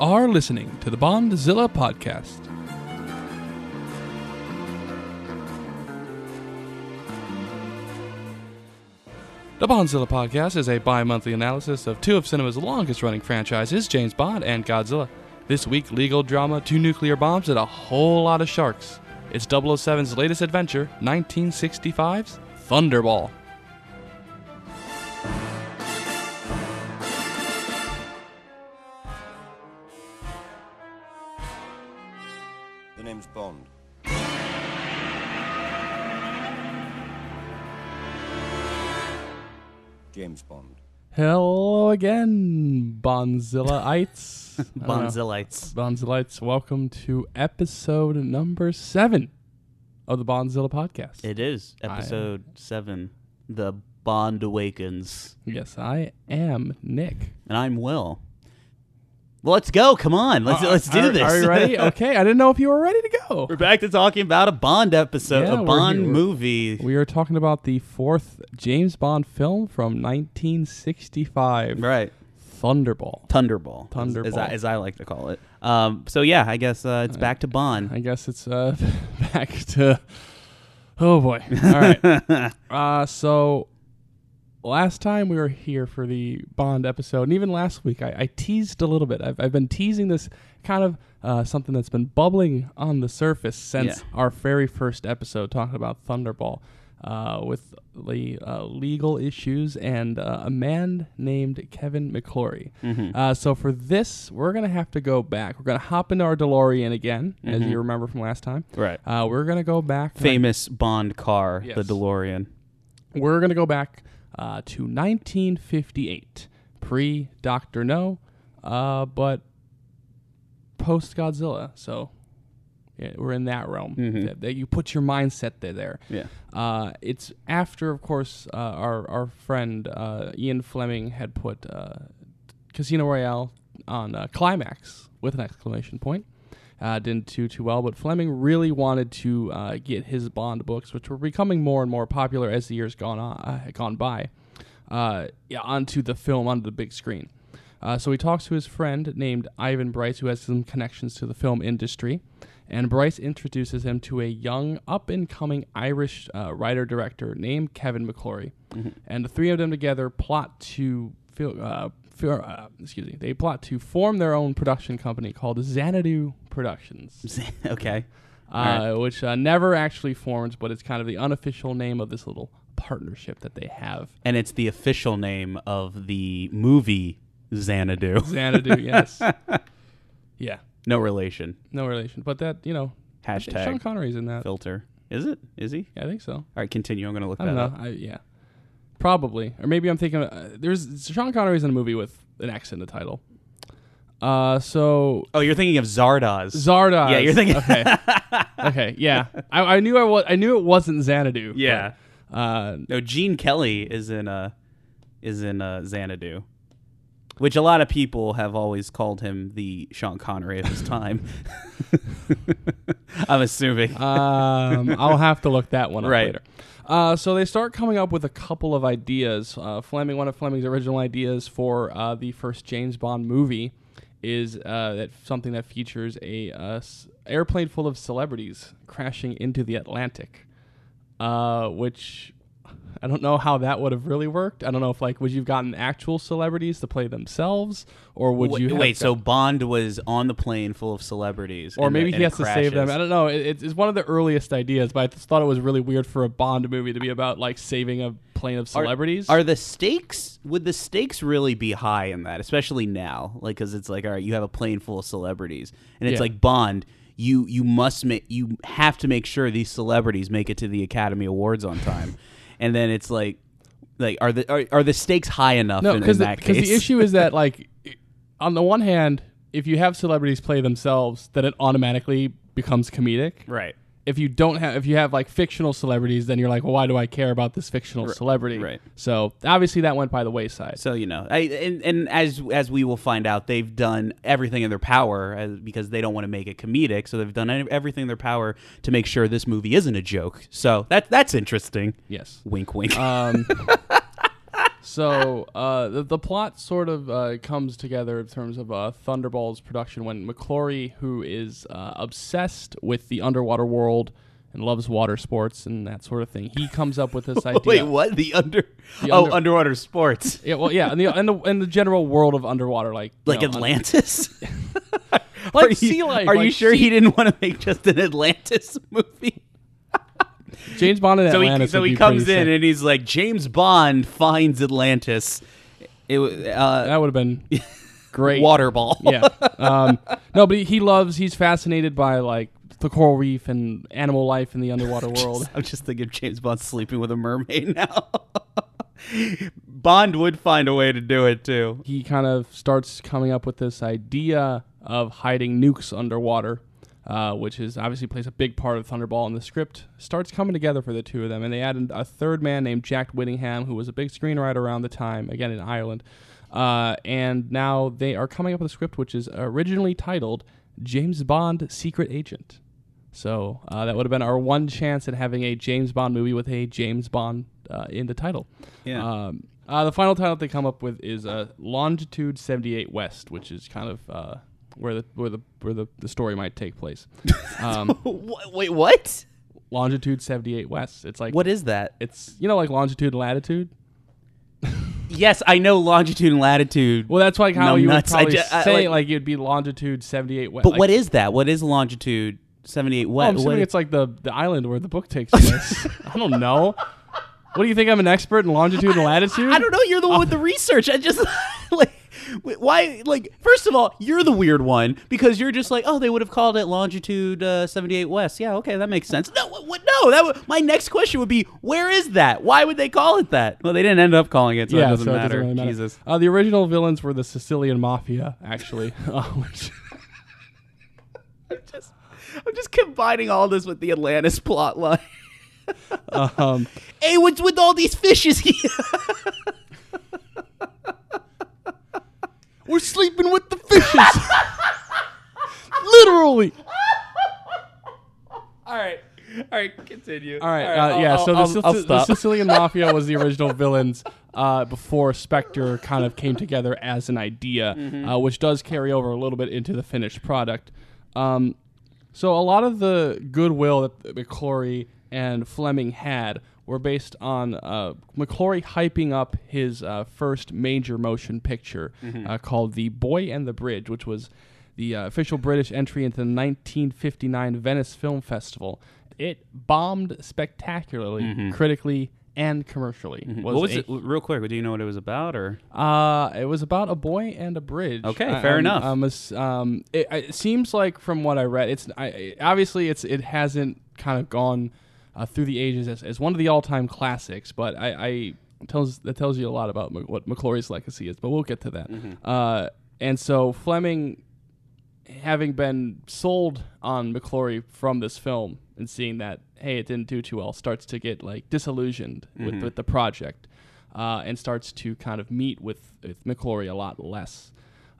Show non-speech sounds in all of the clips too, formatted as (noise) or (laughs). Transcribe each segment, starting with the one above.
Are listening to the Bondzilla podcast. The Bondzilla podcast is a bi monthly analysis of two of cinema's longest running franchises, James Bond and Godzilla. This week, legal drama, two nuclear bombs, and a whole lot of sharks. It's 007's latest adventure, 1965's Thunderball. Hello again, Bonzillaites. I don't. (laughs) Bonzillites. Welcome to episode number seven of the Bondzilla podcast. It is episode seven. The Bond Awakens, yes, I am Nick. and I'm Will. Well, let's go. Come on, let's Uh, let's do are- this. Are you ready? (laughs) Okay, I didn't know if you were ready to go. we're back to talking about a Bond episode, Yeah, a we're Bond here. movie. We are talking about the fourth James Bond film from 1965, right, Thunderball. Thunderball, as- As, Thunderball. I, as I like to call it. Um, so yeah, I guess uh, it's back to Bond. I guess it's uh, (laughs) back to. Oh boy! All right. (laughs) uh, so last time we were here for the Bond episode, and even last week, I, I teased a little bit. I've, I've been teasing this kind of uh, something that's been bubbling on the surface since Yeah. our very first episode, talking about Thunderball. Uh, with the uh, legal issues and uh, a man named Kevin McClory. Mm-hmm. Uh, so for this, we're gonna have to go back. We're gonna hop into our DeLorean again, as Mhm. you remember from last time. Right, Uh, we're gonna go back. famous Bond car, Yes. the DeLorean. We're gonna go back uh, to 1958, pre Doctor No, uh, but post Godzilla. So yeah, we're in that realm. Mhm. That, that you put your mindset there. There. Yeah, Uh, it's after, of course, uh, our our friend uh, Ian Fleming had put uh, Casino Royale on uh, climax with an exclamation point. Uh, didn't do too well, but Fleming really wanted to uh, get his Bond books, which were becoming more and more popular as the years gone on, uh, gone by, uh, yeah, onto the film, onto the big screen. Uh, so he talks to his friend named Ivan Bryce, who has some connections to the film industry. And Bryce introduces him to a young, up and coming Irish uh, writer director named Kevin McClory. And the three of them together plot to. Feel, uh, uh, excuse me. They plot to form their own production company called Xanadu Productions, (laughs) okay. uh, which uh, never actually forms, but it's kind of the unofficial name of this little partnership that they have. And it's the official name of the movie Xanadu. (laughs) Xanadu, yes. (laughs) Yeah, No relation. no relation, but that you know, I think Sean Connery's in that. filter. Is it? Is he? Yeah, I think so. All right, continue. I'm going to look I that don't know. up. I, yeah, probably, or maybe I'm thinking uh, there's Sean Connery's in a movie with an X in the title. Uh, so Oh, you're thinking of Zardoz. Zardoz. Yeah, you're thinking- okay. (laughs) okay, yeah. I, I knew I was. I knew it wasn't Xanadu. but, yeah. uh, No, Gene Kelly is in uh is in uh, Xanadu, which a lot of people have always called him the Sean Connery of his time. (laughs) (laughs) I'm assuming. um, I'll have to look that one up Right. later. Uh, so they start coming up with a couple of ideas. Uh, Fleming, one of Fleming's original ideas for uh, the first James Bond movie, is uh, that something that features a uh, airplane full of celebrities crashing into the Atlantic, uh, which I don't know how that would have really worked. I don't know if like would you've gotten actual celebrities to play themselves, or would wait, you have wait, so Bond was on the plane full of celebrities, or maybe the- he has to save them. I don't know. It, it's- it's one of the earliest ideas, but I just thought it was really weird for a Bond movie to be about like saving a plane of Are- celebrities. Are, the stakes would the stakes really be high in that, especially now? Like, because it's like, all right, you have a plane full of celebrities, and it's Yeah. like Bond. You you must make you have to make sure these celebrities make it to the Academy Awards on time, (laughs) and then it's like, like are the are, are the stakes high enough? no, in, because in the, that 'cause case? the issue is that (laughs) like on the one hand, if you have celebrities play themselves, then it automatically becomes comedic. right? If you don't have, if you have like fictional celebrities, then you're like, well, why do I care about this fictional celebrity? right. So obviously that went by the wayside. So you know, I, and, and as as we will find out, they've done everything in their power as, because they don't want to make it comedic. So they've done everything in their power to make sure this movie isn't a joke. So that that's interesting. Yes. Wink, wink. Um, (laughs) So uh, the, the plot sort of uh, comes together in terms of uh, Thunderball's production when McClory, who is uh, obsessed with the underwater world and loves water sports and that sort of thing, he comes up with this (laughs) idea. Wait, what? The under The oh under- underwater sports Yeah, well, yeah, and the and the, and the general world of underwater, like like know, Atlantis. (laughs) (laughs) Like Are you- sea life, Are you sure sea- he didn't want to make just an Atlantis movie? James Bond in So he Atlantis. so he comes in sick. and he's like James Bond finds Atlantis. It uh, that would have been (laughs) great. waterball. (laughs) yeah. Um, no, but he, he loves. He's fascinated by like the coral reef and animal life in the underwater (laughs) world. I'm just thinking of James Bond sleeping with a mermaid now. Bond would find a way to do it too. he kind of starts coming up with this idea of hiding nukes underwater, uh, which is obviously plays a big part of Thunderball. And the script starts coming together for the two of them, and they added a third man named Jack Whittingham, who was a big screenwriter around the time, again in Ireland. Uh, and now they are coming up with a script which is originally titled James Bond Secret Agent. So uh, that would have been our one chance at having a James Bond movie with a James Bond uh, in the title. Yeah. Um, uh, the final title they come up with is uh, Longitude 78 West, which is kind of uh, where the where the where the, the story might take place. (laughs) Um, Wait, what? longitude 78 West. It's like What is that? it's you know like longitude and latitude. (laughs) Yes, I know longitude and latitude. Well, that's like how No you nuts. I would probably ju- I, say like- it, like you'd be longitude 78 West. but what is that? What is longitude 78 Oh, what? I'm assuming it's like the the island where the book takes place. (laughs) I don't know. What do you think? I'm an expert in longitude and latitude. I don't know. You're the one with the research. I just like why. Like, first of all, you're the weird one because you're just like, oh, they would have called it longitude uh, 78 west. Yeah, okay, that makes sense. No, what? No, that would, my next question would be, where is that? Why would they call it that? Well, they didn't end up calling it, so it doesn't so it matter. doesn't really matter. Jesus. Uh, the original villains were the Sicilian Mafia, actually. (laughs) uh, which, (laughs) Just, I'm just combining all this with the Atlantis plot line. (laughs) um, hey, what's with all these fishes here? We're sleeping with the fishes. (laughs) Literally. all right, all right, continue. All right, uh, yeah. I'll- so the, I'll- Sic- I'll the stop. Sicilian (laughs) Mafia was the original villains uh, before Spectre kind of came together as an idea, Mm-hmm. uh, which does carry over a little bit into the finished product. Um, so a lot of the goodwill that McClory and Fleming had were based on uh, McClory hyping up his uh, first major motion picture Mm-hmm. uh, called The Boy and the Bridge, which was the uh, official British entry into the 1959 Venice Film Festival. It bombed spectacularly, critically and commercially. Mm-hmm. what was a- it? Real quick, do you know what it was about, or uh, it was about a boy and a bridge. Okay, I- fair I'm- enough. I'm ass- um, it, it seems like from what I read, it's I, obviously it's it hasn't kind of gone uh, through the ages as, as one of the all time classics, but I, I tells that tells you a lot about what McClory's legacy is. But we'll get to that. Mm-hmm. Uh, and so Fleming, having been sold on McClory from this film and seeing that hey it didn't do too well, starts to get like disillusioned Mm-hmm. with, with the project, uh, and starts to kind of meet with with McClory a lot less.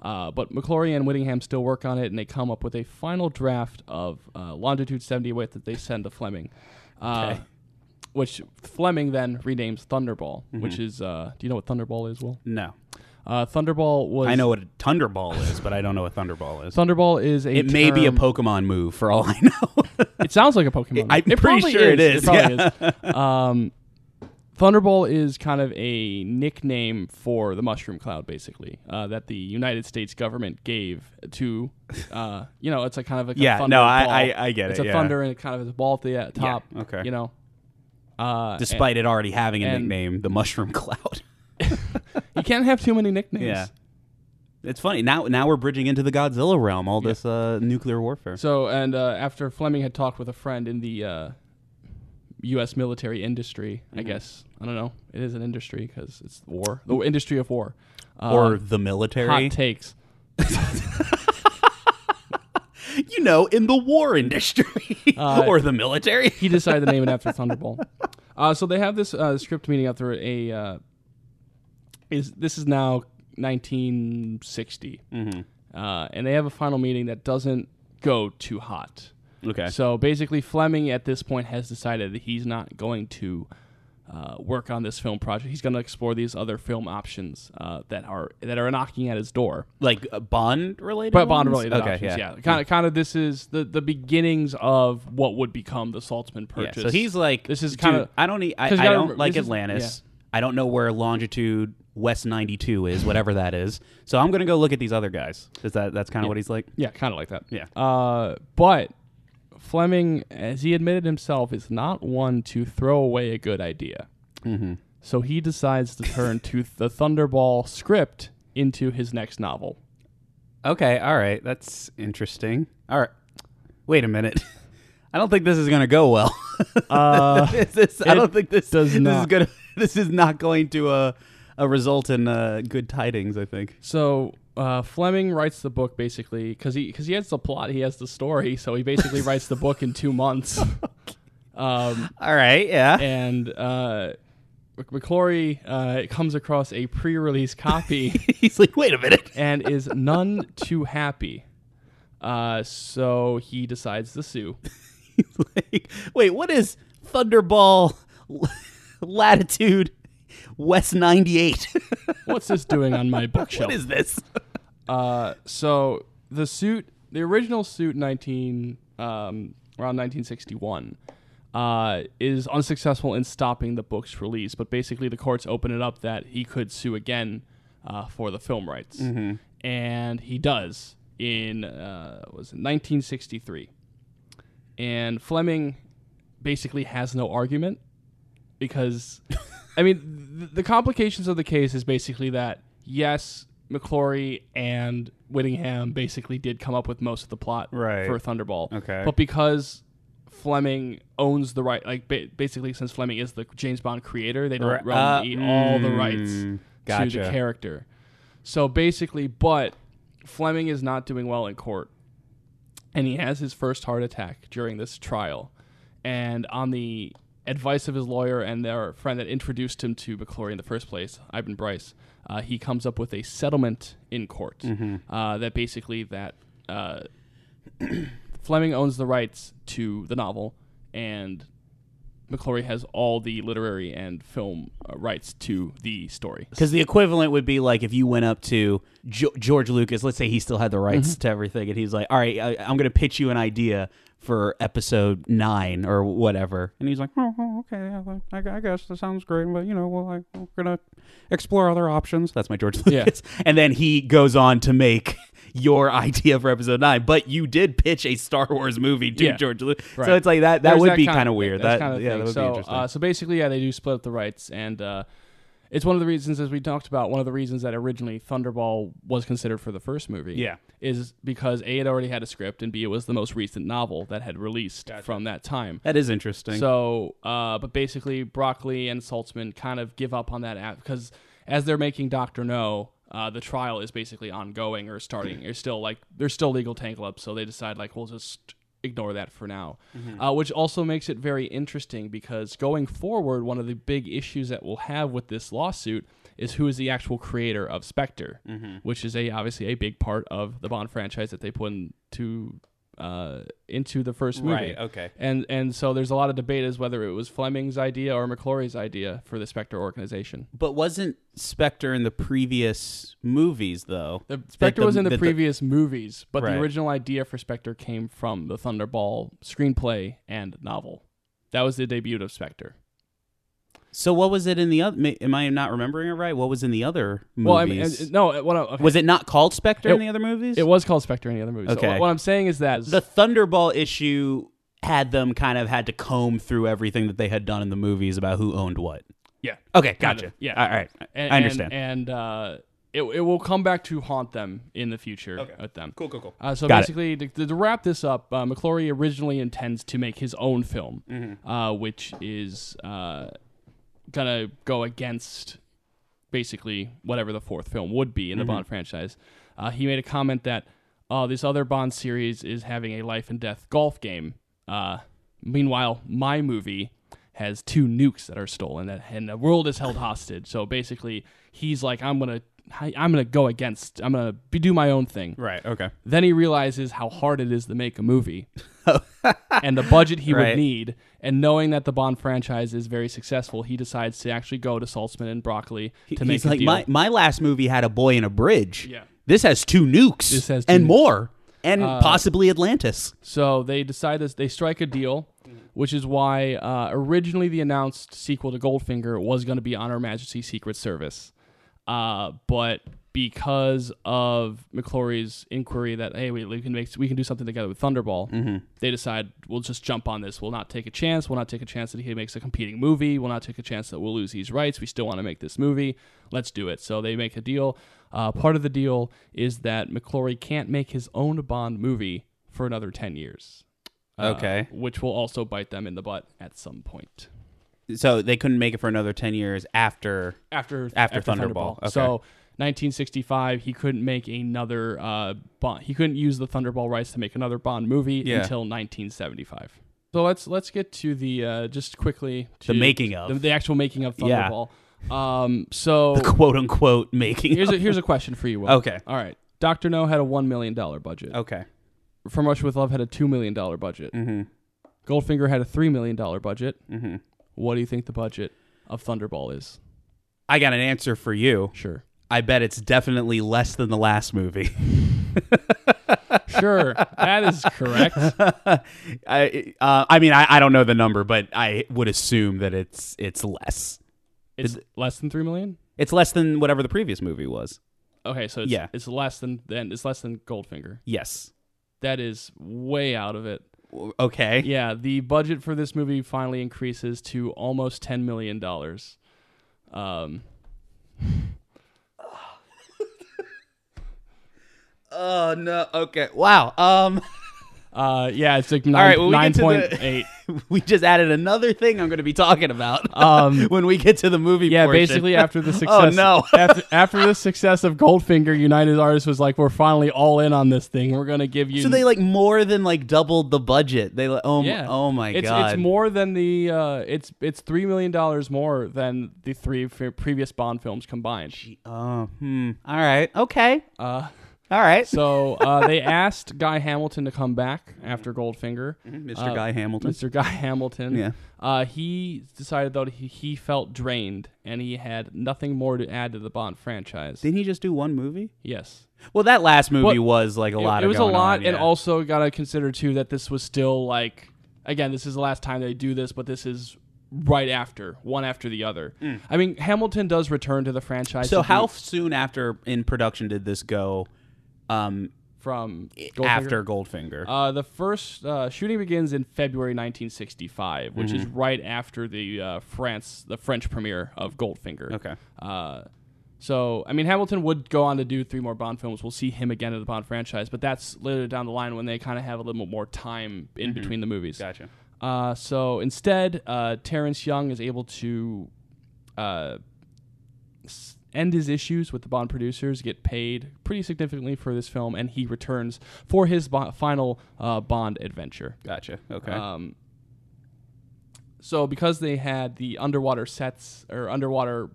Uh, but McClory and Whittingham still work on it, and they come up with a final draft of uh, Longitude 78 that they send to Fleming. Uh, Okay. Which Fleming then renames Thunderball, Mm-hmm. which is, uh, do you know what Thunderball is, Will? no? Uh, Thunderball was. I know what a Thunderball is, but I don't know what Thunderball is. Thunderball is a. it may be a Pokemon move for all I know. It sounds like a Pokemon. (laughs) I'm it pretty sure it is, probably yeah. is. Um, Thunderball is kind of a nickname for the mushroom cloud, basically, uh, that the United States government gave to, uh, you know, it's like kind of like a Yeah, no, I-. I- I get it's it, It's a yeah. thunder and it kind of is a ball at the uh, top. okay. You know, uh, Despite it already having a and- nickname, the Mushroom Cloud. (laughs) you can't have too many nicknames. yeah, it's funny now. Now we're bridging into the Godzilla realm. All this uh, nuclear warfare. So, and uh, after Fleming had talked with a friend in the uh, U.S. military industry, I Mm-hmm. guess I don't know, it is an industry because it's war, the industry of war, uh, or the military. hot takes. (laughs) you know, in the war industry (laughs) Uh, or the military. He decided to name it after Thunderball. (laughs) Uh, so they have this uh, script meeting after a. Uh, is this is now 1960, Mm-hmm. uh, and they have a final meeting that doesn't go too hot. Okay. So basically, Fleming at this point has decided that he's not going to uh, work on this film project. He's going to explore these other film options uh, that are that are knocking at his door. Like uh, Bond related. But Bond related Okay, options, yeah. yeah. Kind of, kind of. This is the the beginnings of what would become the Saltzman Yeah, purchase. so he's like, This is kinda- I don't need. I, I don't remember, like this is- Atlantis. I don't know where longitude West ninety two is, whatever that is. So I'm gonna go look at these other guys. Is that that's kind of what he's like? yeah, kind of like that. Yeah. Uh, but Fleming, as he admitted himself, is not one to throw away a good idea. Mm-hmm. So he decides to turn to (laughs) the Thunderball script into his next novel. Okay, all right, that's interesting. All right, wait a minute. (laughs) I don't think this is gonna go well. (laughs) Uh, Is this- I don't think this does This is not. gonna. This is not going to uh, uh result in uh, good tidings. I think. So uh, Fleming writes the book basically because he because he has the plot, he has the story, so he basically writes the book in two months. (laughs) Um, All right. Yeah. and uh, McClory uh, comes across a pre-release copy (laughs) He's like, wait a minute. and is (laughs) none too happy. Uh, so he decides to sue. Like, wait, what is Thunderball latitude West ninety eight? What's this doing on my bookshelf? what is this? Uh, so the suit, the original suit, nineteen um, around nineteen sixty one, uh, is unsuccessful in stopping the book's release. But basically, the courts open it up that he could sue again uh, for the film rights, and he does in uh, was nineteen sixty three, and Fleming basically has no argument because (laughs) I mean th- the complications of the case is basically that yes, McClory and Whittingham basically did come up with most of the plot Right. for Thunderball. Okay. but because Fleming owns the right, like ba- basically since Fleming is the James Bond creator, they don't Right. run Uh, the, all the mm, rights to the character. So basically, but Fleming is not doing well in court and he has his first heart attack during this trial. And on the advice of his lawyer and their friend that introduced him to McClory in the first place, Ivan Bryce, uh, he comes up with a settlement in court uh, that basically that uh, (clears throat) Fleming owns the rights to the novel and McClory has all the literary and film uh, rights to the story. Because the equivalent would be like if you went up to jo- George Lucas, let's say he still had the rights Mm-hmm. to everything, and he's like, "All right, I, I'm going to pitch you an idea for episode nine or whatever," and he's like, "Oh, oh, okay, yeah, I, I guess that sounds great, but you know, well, I, we're going to explore other options." That's my George Yeah. Lucas, (laughs) and then he goes on to make. (laughs) Your idea for episode nine, but you did pitch a Star Wars movie to Yeah. George Lucas, so it's like that. That There's would be kind of weird. That, That kind of yeah, that would so, be interesting. Uh, so basically, yeah, they do split up the rights, and uh, it's one of the reasons, as we talked about, one of the reasons that originally Thunderball was considered for the first movie. Yeah. is because a it already had a script, and b it was the most recent novel that had released from that time. that is interesting. So, uh, but basically, Broccoli and Saltzman kind of give up on that app because as they're making Doctor No, uh, the trial is basically ongoing or starting. (clears throat) Or still like there's still legal tangle ups, so they decide like we'll just ignore that for now. Uh, which also makes it very interesting because going forward, one of the big issues that we'll have with this lawsuit is who is the actual creator of Spectre, which is a obviously a big part of the Bond franchise that they put into uh, into the first movie. Right, okay. And and so there's a lot of debate as whether it was Fleming's idea or McClory's idea for the Spectre organization. But wasn't Spectre in the previous movies though? The That Spectre was in the that previous movies, but Right. the original idea for Spectre came from the Thunderball screenplay and novel. That was the debut of Spectre. So what was it in the other? Am I not remembering it right? What was in the other movies? Well, I mean, no, what I, okay. was it not called Spectre in It- the other movies? It was called Spectre in the other movies. So Okay. what, what I'm saying is that the Thunderball issue had them kind of had to comb through everything that they had done in the movies about who owned what. yeah, Okay, Kind gotcha. of, yeah. all right, and, I understand. And, and uh, it it will come back to haunt them in the future with them. cool, cool, cool. Uh, so Got it. basically, to, to wrap this up, uh, McClory originally intends to make his own film, Mm-hmm. uh, which is uh, gonna go against basically whatever the fourth film would be in the Mm-hmm. Bond franchise. Uh, he made a comment that uh, this other Bond series is having a life and death golf game. Uh, meanwhile, my movie has two nukes that are stolen that, and the world is held hostage. So basically, he's like, I'm gonna I, I'm gonna go against. I'm gonna be, do my own thing. Right. Okay. Then he realizes how hard it is to make a movie (laughs) and the budget he Right. would need. And knowing that the Bond franchise is very successful, he decides to actually go to Saltzman and Broccoli to make like deal. my my last movie had a boy in a bridge. Yeah. This has two nukes. This has and nukes. more, and Uh, possibly Atlantis. So they decide this. They strike a deal, which is why uh, originally the announced sequel to Goldfinger was going to be on Her Majesty's Secret Service, uh, but because of McClory's inquiry that hey we, we can make we can do something together with Thunderball, they decide we'll just jump on this. We'll not take a chance. We'll not take a chance that he makes a competing movie. We'll not take a chance that we'll lose these rights. We still want to make this movie. Let's do it. So they make a deal. Uh, part of the deal is that McClory can't make his own Bond movie for another 10 years. uh, Okay. Which will also bite them in the butt at some point. So they couldn't make it for another ten years after. After, After Thunderball. Okay. So 1965, he couldn't make another uh, Bond. He couldn't use the Thunderball rights to make another Bond movie Yeah. until 1975. So let's let's get to the uh, just quickly to The making of. the, the actual making of Yeah. Thunderball. Um, so (laughs) The quote unquote making. here's of- a here's a question for you. Will. Okay. All right. Doctor No had a one million dollar budget. okay. From Russia with Love had a two million dollar budget. Mm-hmm. Goldfinger had a three million dollar budget. Mm-hmm. What do you think the budget of Thunderball is? I got an answer for you. Sure. I bet it's definitely less than the last movie. (laughs) (laughs) Sure, that is correct. (laughs) I uh, I mean I, I don't know the number, but I would assume that it's it's less. It's less than three million. It's less than whatever the previous movie was. Okay, so it's, Yeah. it's less than then it's less than Goldfinger. Yes. That is way out of it. W- Okay. Yeah, the budget for this movie finally increases to almost ten million dollars. Um, (laughs) Oh no. Okay. Wow. Um. (laughs) uh, yeah, it's like All right. nine When we nine point the- eight. (laughs) we just added another thing I'm going to be talking about. (laughs) Um, when we get to the movie. Yeah, portion. basically after the (laughs) success. Oh, no. after, after the success of Goldfinger, United Artists was like, "We're finally all in on this thing. We're gonna give you." So they like more than like doubled the budget. They like oh yeah. oh my it's, god. It's more than the. Uh, it's it's three million dollars more than the three previous Bond films combined. Oh, hmm. All right. Okay. Uh, All right. so uh, they (laughs) asked Guy Hamilton to come back after Goldfinger. Mr. Uh, Guy Hamilton. Mr. Guy Hamilton. Yeah. Uh, he decided though that he, he felt drained and he had nothing more to add to the Bond franchise. Didn't he just do one movie? yes. Well, that last movie Well, was like a It- lot. It, of was a lot, on, and also got to consider too that this was still like, again, this is the last time they do this, but this is right after one after the other. I mean, Hamilton does return to the franchise. Mm. So how soon after in production did this go? Um, from Goldfinger? after Goldfinger. Uh, the first uh, shooting begins in February 1965, which Mm-hmm. is right after the uh, France, the French premiere of Goldfinger. okay. Uh, so, I mean, Hamilton would go on to do three more Bond films. We'll see him again in the Bond franchise, but that's later down the line when they kind of have a little bit more time in between the movies. Gotcha. Uh, so instead, uh, Terence Young is able to uh, end his issues with the Bond producers, get paid pretty significantly for this film, and he returns for his bo- final uh, Bond adventure. Gotcha. Okay. Um, so because they had the underwater sets or underwater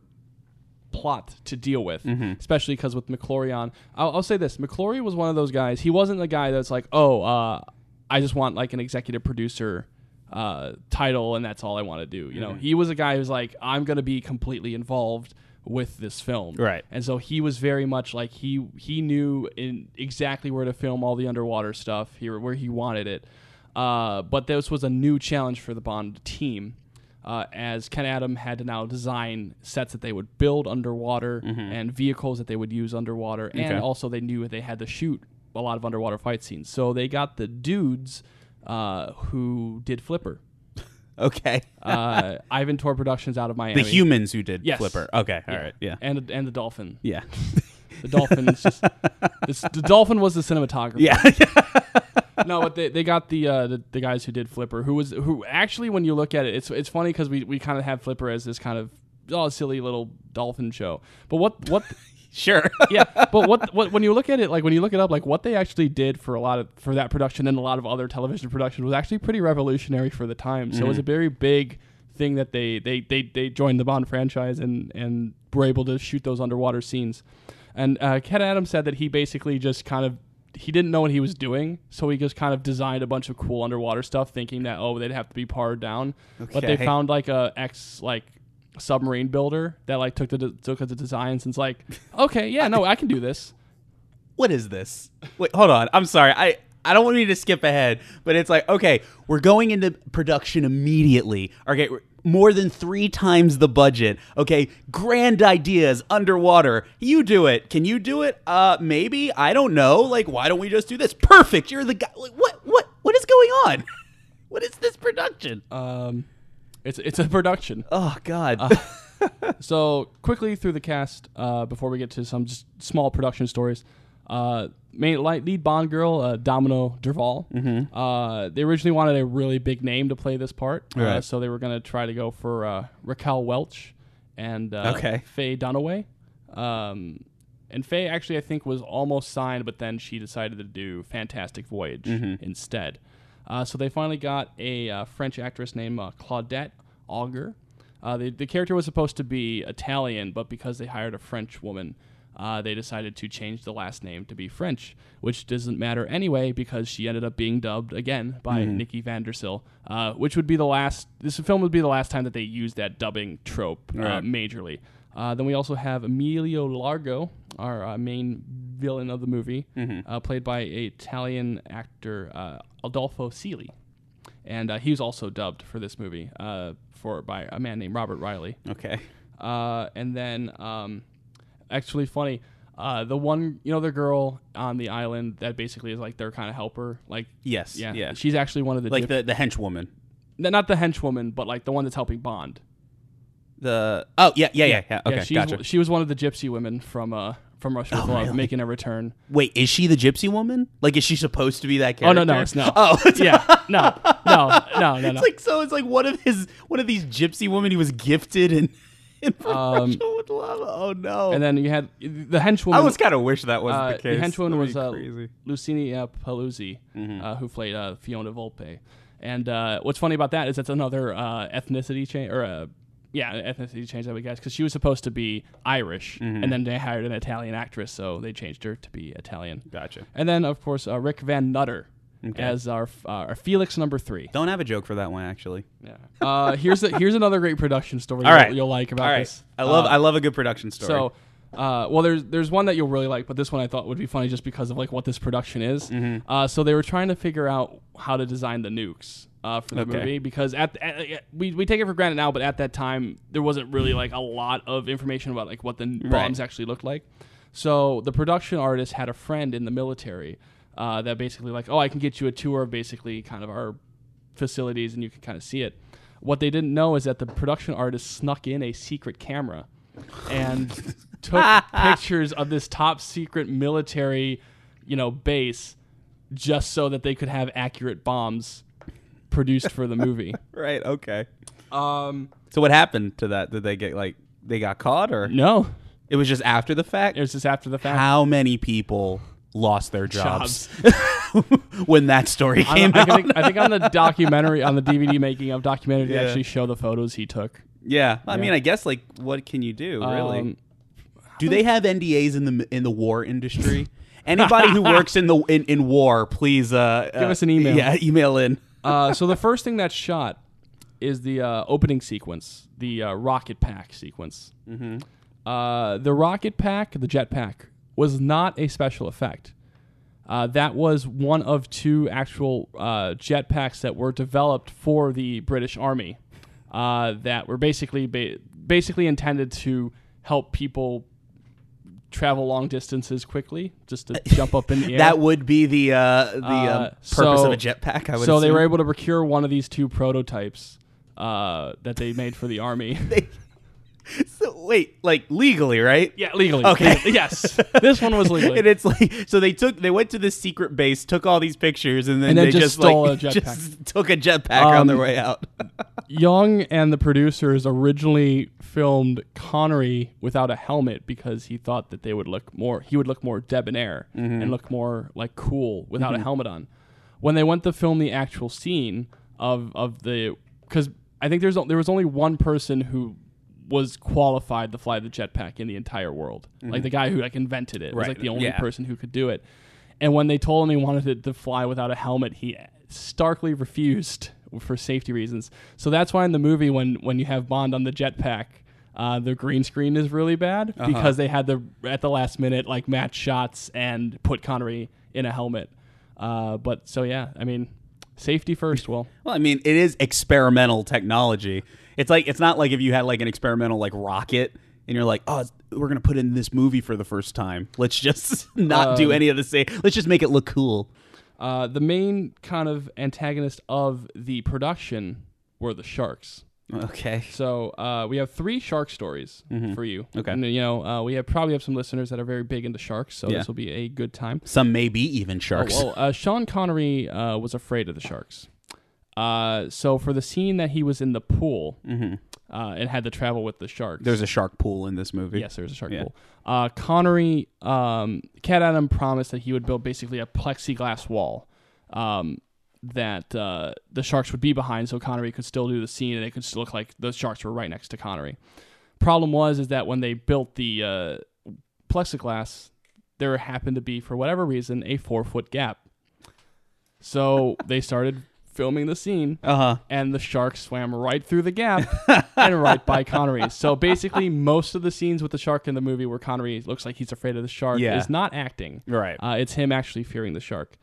plot to deal with, Mm-hmm. especially because with McClory on, I'll, I'll say this: McClory was one of those guys. He wasn't the guy that's like, oh, uh, I just want like an executive producer uh, title, and that's all I want to do. You Mm-hmm. know, he was a guy who's like, I'm going to be completely involved with this film, Right. And so he was very much like he he knew in exactly where to film all the underwater stuff here, where he wanted it. Uh, but this was a new challenge for the Bond team, uh, as Ken Adam had to now design sets that they would build underwater and vehicles that they would use underwater, Okay. and also they knew they had to shoot a lot of underwater fight scenes. So they got the dudes uh, who did Flipper, okay. (laughs) uh, Ivan Tors Productions out of Miami. the humans who did Yes. Flipper. Okay. All right. Yeah. and and the dolphin. Yeah. (laughs) The dolphin is just (laughs) this, the dolphin was the cinematographer. yeah. no, but they, they got the, uh, the the guys who did Flipper, who was who actually when you look at it, it's it's funny because we, we kind of have Flipper as this kind of oh silly little dolphin show. But what what sure. (laughs) yeah, but what what when you look at it like when you look it up like what they actually did for a lot of for that production and a lot of other television production was actually pretty revolutionary for the time. So it was a very big thing that they they they they joined the Bond franchise and and were able to shoot those underwater scenes. And uh, Ken Adams said that he basically just kind of he didn't know what he was doing, so he just kind of designed a bunch of cool underwater stuff, thinking that oh they'd have to be powered down. But they found like a ex like submarine builder that like took the de- took the designs and it's like (laughs) okay yeah no I can do this. what is this? Wait, hold on. I'm sorry. I I don't want you to skip ahead, but it's like, okay, we're going into production immediately. Okay, more than three times the budget. Okay, grand ideas underwater. You do it. Can you do it? Uh, maybe. I don't know. Like, why don't we just do this? Perfect. You're the guy. Like, what? What? What is going on? (laughs) what is this production? Um, it's it's a production. (laughs) oh God. So quickly through the cast uh, before we get to some just small production stories. Uh, main light lead Bond girl uh, Domino Derval. Mm-hmm. Uh, they originally wanted a really big name to play this part, uh, Right. so they were going to try to go for uh, Raquel Welch and uh, Okay. Faye Dunaway. Um, and Faye actually I think was almost signed, but then she decided to do Fantastic Voyage instead. Uh, so they finally got a uh, French actress named uh, Claudine Auger. Uh, the, the character was supposed to be Italian, but because they hired a French woman, uh, they decided to change the last name to be French, which doesn't matter anyway because she ended up being dubbed again by Nikki van der Zyl, uh, which would be the last. This film would be the last time that they used that dubbing trope uh, Right. majorly. Uh, then we also have Emilio Largo, our uh, main villain of the movie, uh, played by Italian actor uh, Adolfo Celi, and uh, he was also dubbed for this movie uh, for by a man named Robert Rietti. okay. Uh, and then, um, actually, funny, uh, the one you know the girl on the island that basically is like their kind of helper, like Yes. yeah, Yeah. she's actually one of the like gyp- the the henchwoman. not the henchwoman, but like the one that's helping Bond. The oh yeah yeah yeah yeah. Okay, she's, gotcha. she was one of the gypsy women from uh from Russia with Love, really? making a return. Wait, is she the gypsy woman? Like, is she supposed to be that character? Oh no, no, it's no. Oh, it's yeah, no, no, no, no. (laughs) It's like so. It's like one of his one of these gypsy women he was gifted in (laughs) in From Um, Russia with Love. Oh no! and then you had the henchwoman. I was kind of wish that was uh, the case. The henchwoman was uh, crazy. Luciana Paluzzi, Mm-hmm. uh, who played uh, Fiona Volpe. And uh, what's funny about that is that's another uh, ethnicity change, or uh, yeah, ethnicity change that we guess because she was supposed to be Irish, Mm-hmm. and then they hired an Italian actress, so they changed her to be Italian. Gotcha. And then of course uh, Rick Van Nutter as our uh, our Felix number three. Don't have a joke for that one actually. Yeah. Uh, here's a, here's another great production story All you'll, you'll like about All right. this. I love Uh, I love a good production story. so, uh, well, there's there's one that you'll really like, but this one I thought would be funny just because of like what this production is. Mm-hmm. Uh, so they were trying to figure out how to design the nukes uh, for the Okay. movie because at, at, we we take it for granted now, but at that time there wasn't really like a lot of information about like what the n- bombs actually looked like. So the production artist had a friend in the military uh, that basically like, oh, I can get you a tour of basically kind of our facilities and you can kind of see it. What they didn't know is that the production artist snuck in a secret camera and (laughs) took pictures of this top secret military, you know, base just so that they could have accurate bombs produced for the movie. (laughs) right. Okay. Um, So what happened to that? Did they get like they got caught or no, it was just after the fact? it was just after the fact. How many people lost their jobs, (laughs) when that story I, came I out? think, I think on the documentary, on the DVD making of documentary, they actually show the photos he took. yeah. I mean, I guess like what can you do really? Um, Do they have NDAs in the in the war industry? Anybody who (laughs) works in the in, in war, please uh, Give uh, us an email. Yeah, email in. Uh, so the first thing that's shot is the uh, opening sequence, the uh, rocket pack sequence. Mm-hmm. Uh, the rocket pack, the jet pack, was not a special effect. Uh, that was one of two actual uh, jet packs that were developed for the British Army uh, that were basically ba- basically intended to help people travel long distances quickly, just to (laughs) jump up in the air. That would be the uh, the Uh, um, purpose so- of a jetpack. I would. so they were able to procure one of these two prototypes uh, that they made for the army. (laughs) (laughs) So, wait, like legally, right? yeah, legally. Okay. Legally. yes, this one was (laughs) legally. and it's like so they took they went to this secret base, took all these pictures, and then, And then they just just, stole like a jetpack. just took a jetpack on Um, their way out. (laughs) Young and the producers originally filmed Connery without a helmet because he thought that they would look more. He would look more debonair Mm-hmm. and look more like cool without a helmet on. When they went to film the actual scene of of the because I think there's there was only one person who was qualified to fly the jetpack in the entire world. Like the guy who like invented it was Mm-hmm. Like the only Yeah. person who could do it. And when they told him he wanted to, to fly without a helmet, he starkly refused for safety reasons. So that's why in the movie, when when you have Bond on the jetpack, uh, the green screen is really bad Uh-huh. because they had the at the last minute like match shots and put Connery in a helmet. Uh, but so yeah, I mean, safety first. Well, Well, I mean, it is experimental technology. It's like it's not like if you had like an experimental like rocket and you're like, oh, we're gonna put in this movie for the first time. Let's just (laughs) not do Um, any of the same. Let's just make it look cool. uh, the main kind of antagonist of the production were the sharks. Okay. So uh, we have three shark stories for you. Mm-hmm. Okay. And, you know, uh, we have probably have some listeners that are very big into sharks, so Yeah. this will be a good time. Some maybe even sharks. Oh, well, uh, Sean Connery uh, was afraid of the sharks. Uh, so for the scene that he was in the pool uh, and had to travel with the sharks, Mm-hmm. There's a shark pool in this movie. yes, there's a shark Yeah. pool. Uh, Connery, um, Ken Adam promised that he would build basically a plexiglass wall um, that uh, the sharks would be behind, so Connery could still do the scene and it could still look like the sharks were right next to Connery. Problem was is that when they built the uh, plexiglass, there happened to be, for whatever reason, a four foot gap. So they started filming the scene Uh huh. and the shark swam right through the gap (laughs) and right by Connery. So basically, most of the scenes with the shark in the movie where Connery looks like he's afraid of the shark Yeah. is not acting. Right. Uh, it's him actually fearing the shark.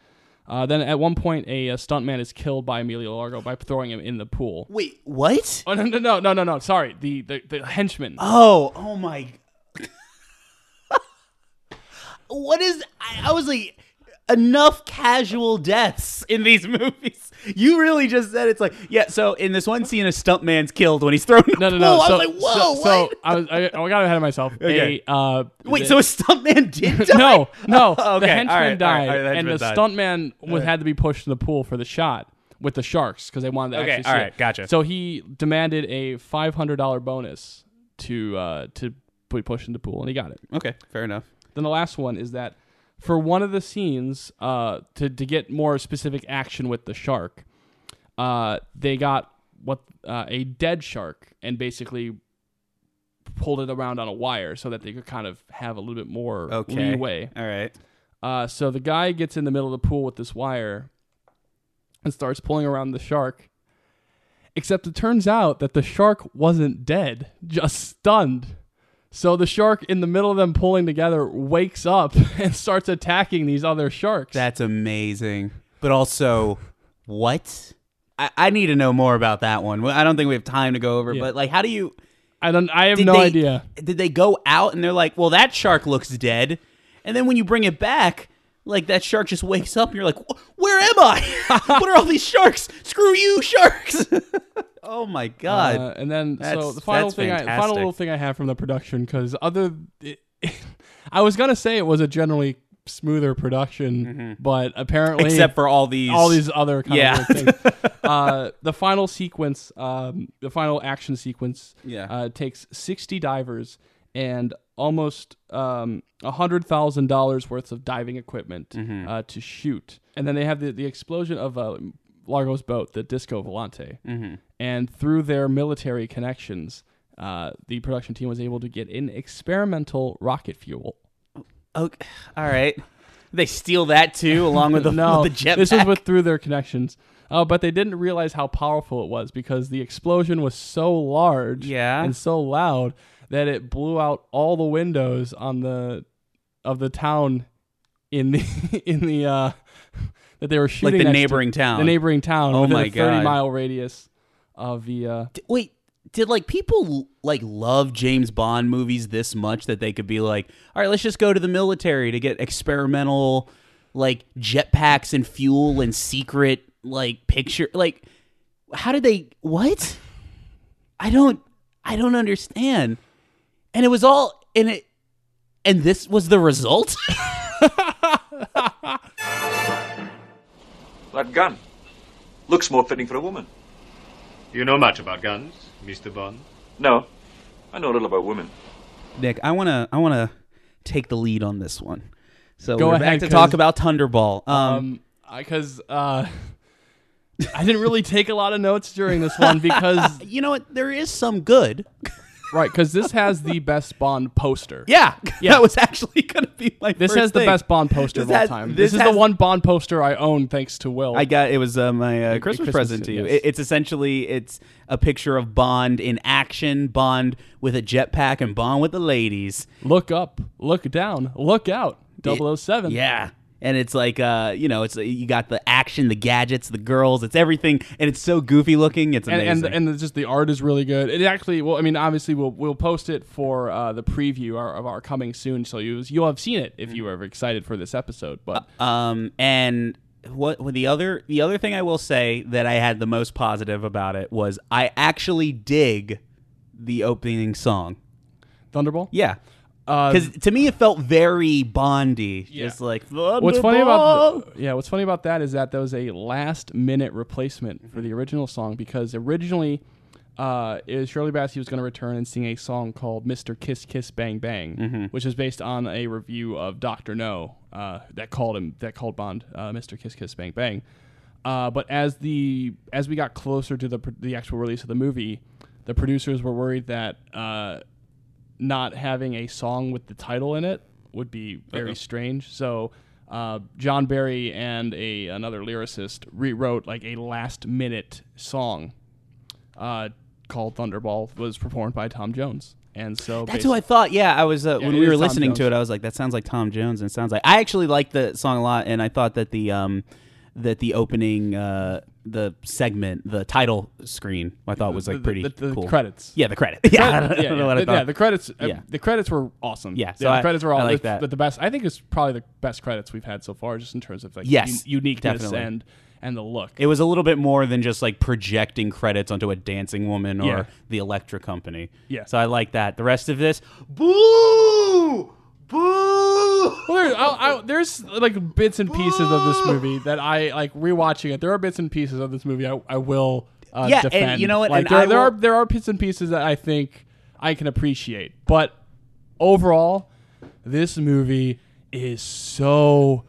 Uh, then at one point, a, uh stuntman is killed by Emilio Largo by throwing him in the pool. Wait, what? Oh no no no no no no! Sorry, the the, the henchman. Oh, oh my. (laughs) what is? I, I was like, enough casual deaths in these (laughs) movies. You really just said it's like, yeah. So in this one scene, a stuntman's killed when he's thrown. No no no! So, I was like, whoa, so, so? I was I, I got ahead of myself. (laughs) Okay. A, uh, Wait, the- so a stuntman (laughs) did die? no, no. Okay, the henchman right, died, right, right, the and the died. stuntman was had to be pushed in the pool for the shot with the sharks because they wanted to Okay, actually see all it. gotcha. So he demanded a five hundred dollar bonus to uh, to be pushed in the pool, and he got it. Okay, fair enough. Then the last one is that for one of the scenes, uh, to to get more specific action with the shark, uh, they got what uh, a dead shark and basically pulled it around on a wire so that they could kind of have a little bit more Okay, leeway. all right. Uh, so the guy gets in the middle of the pool with this wire and starts pulling around the shark. Except it turns out that the shark wasn't dead, just stunned. So the shark in the middle of them pulling together wakes up (laughs) and starts attacking these other sharks. That's amazing. But also, what? I, I need to know more about that one. I don't think we have time to go over. Yeah. But like, how do you? I don't I have Did no they- idea. Did they go out and they're like, well, that shark looks dead, and then when you bring it back, like that shark just wakes up and you're like, where am I? (laughs) what are all these sharks? Screw you, sharks! (laughs) oh my god. Uh, and then so the final that's thing, I, final little thing I have from the production, because other, it, (laughs) I was gonna say it was a generally smoother production, but apparently, Mm-hmm. Except for all these, all these other kind Yeah. of things. (laughs) uh, the final sequence, um, the final action sequence, Yeah. uh, takes sixty divers and almost um, hundred thousand dollars worth of diving equipment Mm-hmm. uh, to shoot, and then they have the the explosion of uh, Largo's boat, the Disco Volante, Mm-hmm. And through their military connections. Uh, the production team was able to get in experimental rocket fuel. Okay. All right. They steal that too, along with the, (laughs) no, with the jetpack. this was with through their connections. Uh, but they didn't realize how powerful it was because the explosion was so large Yeah. and so loud that it blew out all the windows on the of the town in the (laughs) in the uh, (laughs) that they were shooting like the next to- neighboring town. the neighboring town Oh my a 30 God. mile radius of the uh, D- Wait, did like people like love James Bond movies this much that they could be like, all right, let's just go to the military to get experimental like jetpacks and fuel and secret like picture like how did they what? I don't I don't understand. And it was all in it and this was the result? (laughs) That gun looks more fitting for a woman. You know much about guns, Mr. Bond? No, I know a little about women. Nick, I want to I want to take the lead on this one. So Go we're ahead, back to talk about Thunderball. Um, um because uh, (laughs) I didn't really take a lot of notes during this one because (laughs) you know what? There is some good. (laughs) right, because this has the best Bond poster. Yeah, (laughs) Yeah. that was actually going to be my. This has the thing. best Bond poster This of all has- time. this This, is the one Bond poster I own thanks to Will. I got it was uh, my uh, Christmas, Christmas, present to you. yes. It, it's essentially it's a picture of Bond in action, Bond with a jetpack, and Bond with the ladies. look up, look down, look out. 007. Yeah. And it's like, uh, you know, it's you got the action, the gadgets, the girls, it's everything, and it's so goofy looking. It's and amazing. and, and the, just the art is really good. It actually, well, I mean, obviously, we'll we'll post it for uh, the preview our, of our coming soon, so you you'll have seen it if you were excited for this episode. But Um, and what what the other the other thing I will say that I had the most positive about it was I actually dig the opening song. Thunderball, Yeah. Uh, Because to me, it felt very Bondy. Just like What's funny about the, yeah, what's funny about that is that there was a last minute replacement for the original song because originally uh, it was Shirley Bassey was going to return and sing a song called "Mr. Kiss Kiss Bang Bang," which is based on a review of Doctor No uh, that called him that called Bond uh, "Mr. Kiss Kiss Bang Bang." Uh, but as the as we got closer to the the actual release of the movie, the producers were worried that uh, not having a song with the title in it would be very strange. So uh, John Barry and a another lyricist rewrote like a last minute song uh, called Thunderball was performed by Tom Jones. And so That's who I thought. Yeah, I was uh, Yeah, when we were Tom listening to it. I was like, that sounds like Tom Jones, and it sounds like I actually liked the song a lot, and I thought that the um that the opening uh the segment the title screen I thought was like pretty the, the cool. credits. Yeah, the credit. (laughs) Yeah, I don't, I yeah, know yeah. what I The- thought. yeah, the credits. uh, Yeah. the credits were awesome. Yeah, so the I- credits were all I like the, that. the best. I think it's probably the best credits we've had so far, just in terms of like Yes, un- uniqueness definitely. and and the look. It was a little bit more than just like projecting credits onto a dancing woman or Yeah. the Electra company. Yeah. So I like that. The rest of this, boo, boo. Well, there, I, I, there's like bits and pieces of this movie that I like rewatching it. There are bits and pieces of this movie I, I will uh, Yeah, and defend. you know what, Like and there, there are there are bits and pieces that I think I can appreciate, but overall, this movie is so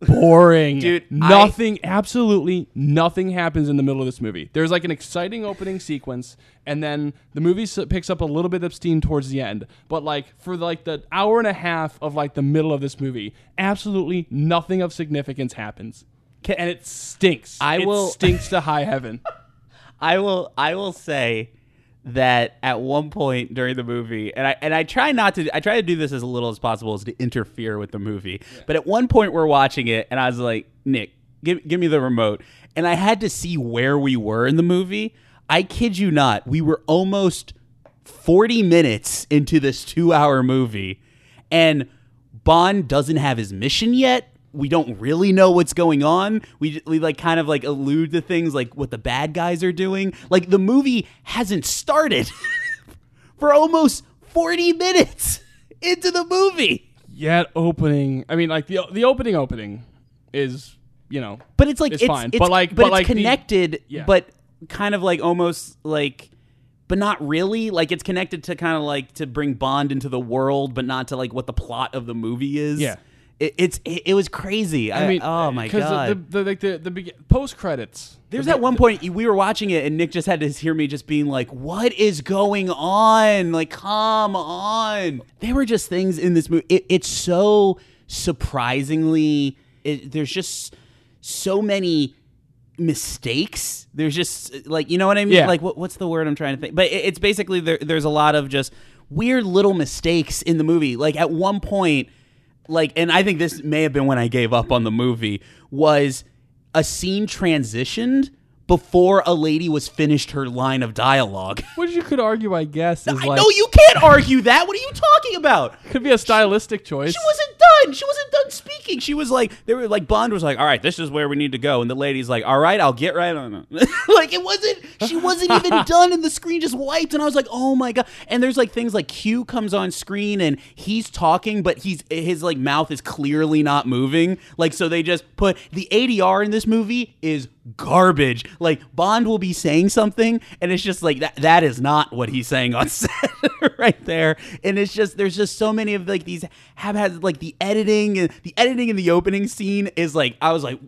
boring. (laughs) Dude, I- nothing, absolutely nothing happens in the middle of this movie. There's like an exciting opening sequence, and then the movie s- picks up a little bit of steam towards the end. But like for like the hour and a half of like the middle of this movie, absolutely nothing of significance happens, and it stinks. I It will- stinks to high heaven. (laughs) I will I will say that at one point during the movie and I and I try not to I try to do this as little as possible as to interfere with the movie. But at one point we're watching it and I was like, "Nick, give give me the remote." And I had to see where we were in the movie. I kid you not, we were almost 40 minutes into this 2-hour movie and Bond doesn't have his mission yet. We don't really know what's going on. We, we like kind of like allude to things like what the bad guys are doing. Like the movie hasn't started (laughs) for almost 40 minutes into the movie. Yet opening, I mean, like the the opening opening is you know, But it's like It's fine. it's But, like- but, but, it's like, the- connected Yeah. but kind of like almost like but not really. Like it's connected to kind of like to bring Bond into the world but not to like what the plot of the movie is. Yeah. It, it's it, it was crazy. I, I mean, oh my god. the the, the, like the, the post credits. There's at one point we were watching it and Nick just had to hear me just being like, "What is going on? Like, come on!" There were just things in this movie. It, it's so surprisingly. It, there's just so many mistakes. There's just like you know what I mean. Yeah. Like what, what's the word I'm trying to think? But it, it's basically there, there's a lot of just weird little mistakes in the movie. Like at one point, like, and I think this may have been when I gave up on the movie was a scene transitioned before a lady was finished her line of dialogue. Which you could argue, I guess, is I like know you can't argue that. What are you talking about? could be a stylistic choice. She wasn't done. She wasn't done speaking. She was like, they were like, Bond was like, all right, this is where we need to go, and the lady's like, all right, I'll get right on it. (laughs) like it wasn't. She wasn't even (laughs) done, and the screen just wiped, and I was like, oh my god. And there's like things like Q comes on screen, and he's talking, but he's his like mouth is clearly not moving. Like so, they just put the ADR in this movie is garbage. Like Bond will be saying something, and it's just like that. That is not what he's saying on (laughs) set right there. And it's just there's just so many of like these have had like the editing and the editing in the opening scene is like I was like.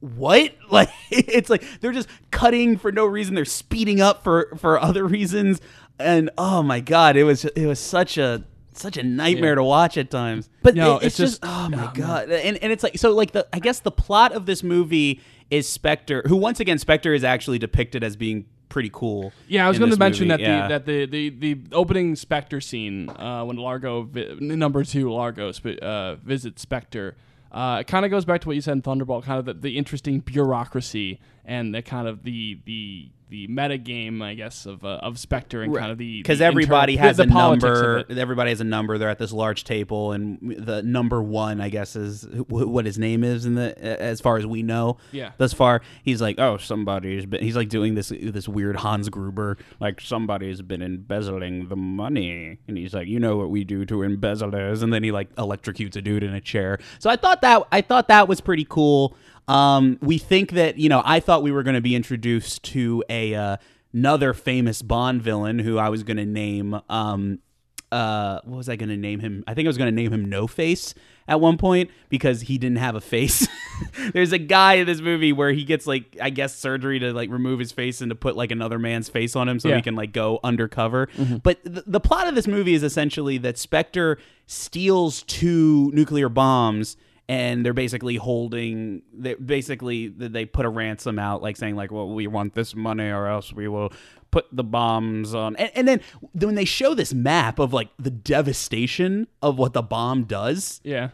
What? (laughs) Like it's like they're just cutting for no reason. They're speeding up for for other reasons. and oh my god, it was it was such a such a nightmare Yeah. to watch at times. But No, it- it's, it's just, just- oh my oh, man. god, and and it's like so like the I guess the plot of this movie is Spectre, who once again Spectre is actually depicted as being pretty cool. Yeah, I was going to mention movie. that Yeah. the that the, the the opening Spectre scene uh, when Largo vi- number two Largo sp- uh, visits Spectre. Uh, it kind of goes back to what you said in Thunderbolt, kind of the, the interesting bureaucracy and the kind of the the the meta game, I guess, of uh, of Spectre and kind of the because everybody internal- has the, a the of number. Everybody has a number. They're at this large table, and the number one, I guess, is wh- what his name is in the as far as we know. Yeah. Thus far, he's like, oh, somebody's been. He's like doing this this weird Hans Gruber, like somebody's been embezzling the money, and he's like, you know what we do to embezzlers, and then he like electrocutes a dude in a chair. So I thought that I thought that was pretty cool. Um, we think that you know, I thought we were going to be introduced to a uh, another famous Bond villain who I was going to name. Um, uh, what was I going to name him? I think I was going to name him No Face at one point because he didn't have a face. (laughs) There's a guy in this movie where he gets like I guess surgery to like remove his face and to put like another man's face on him so Yeah. he can like go undercover. But th- the plot of this movie is essentially that Spectre steals two nuclear bombs and they're basically holding they basically they put a ransom out like saying like well we want this money or else we will put the bombs on and, and then when they show this map of like the devastation of what the bomb does yeah.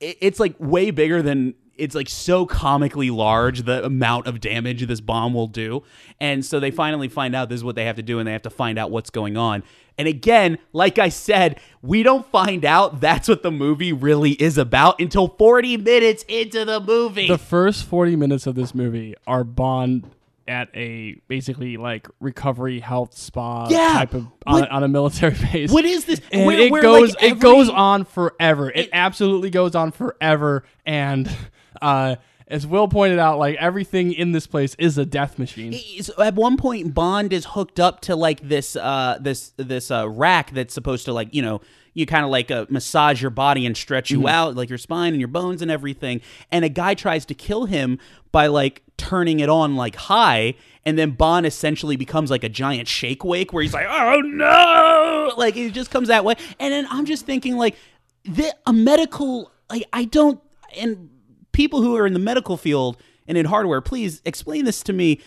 it, it's like way bigger than it's like so comically large the amount of damage this bomb will do and so they finally find out this is what they have to do and they have to find out what's going on and again like i said we don't find out that's what the movie really is about until 40 minutes into the movie The first 40 minutes of this movie are Bond at a basically like recovery health spa Yeah. type of on, What- on a military (laughs) base. what is this and Where- it where, goes like, it goes on forever. It, It- absolutely goes on forever and uh as Will pointed out like everything in this place is a death machine. So at one point bond is hooked up to like this uh this this uh rack that's supposed to like you know you kind of like uh, massage your body and stretch you out like your spine and your bones and everything. And a guy tries to kill him by like turning it on like high. And then bond essentially becomes like a giant Shake Weight where he's like oh no! Like it just comes that way. And then i'm just thinking like the, a medical like i don't and people who are in the medical field and in hardware, please explain this to me.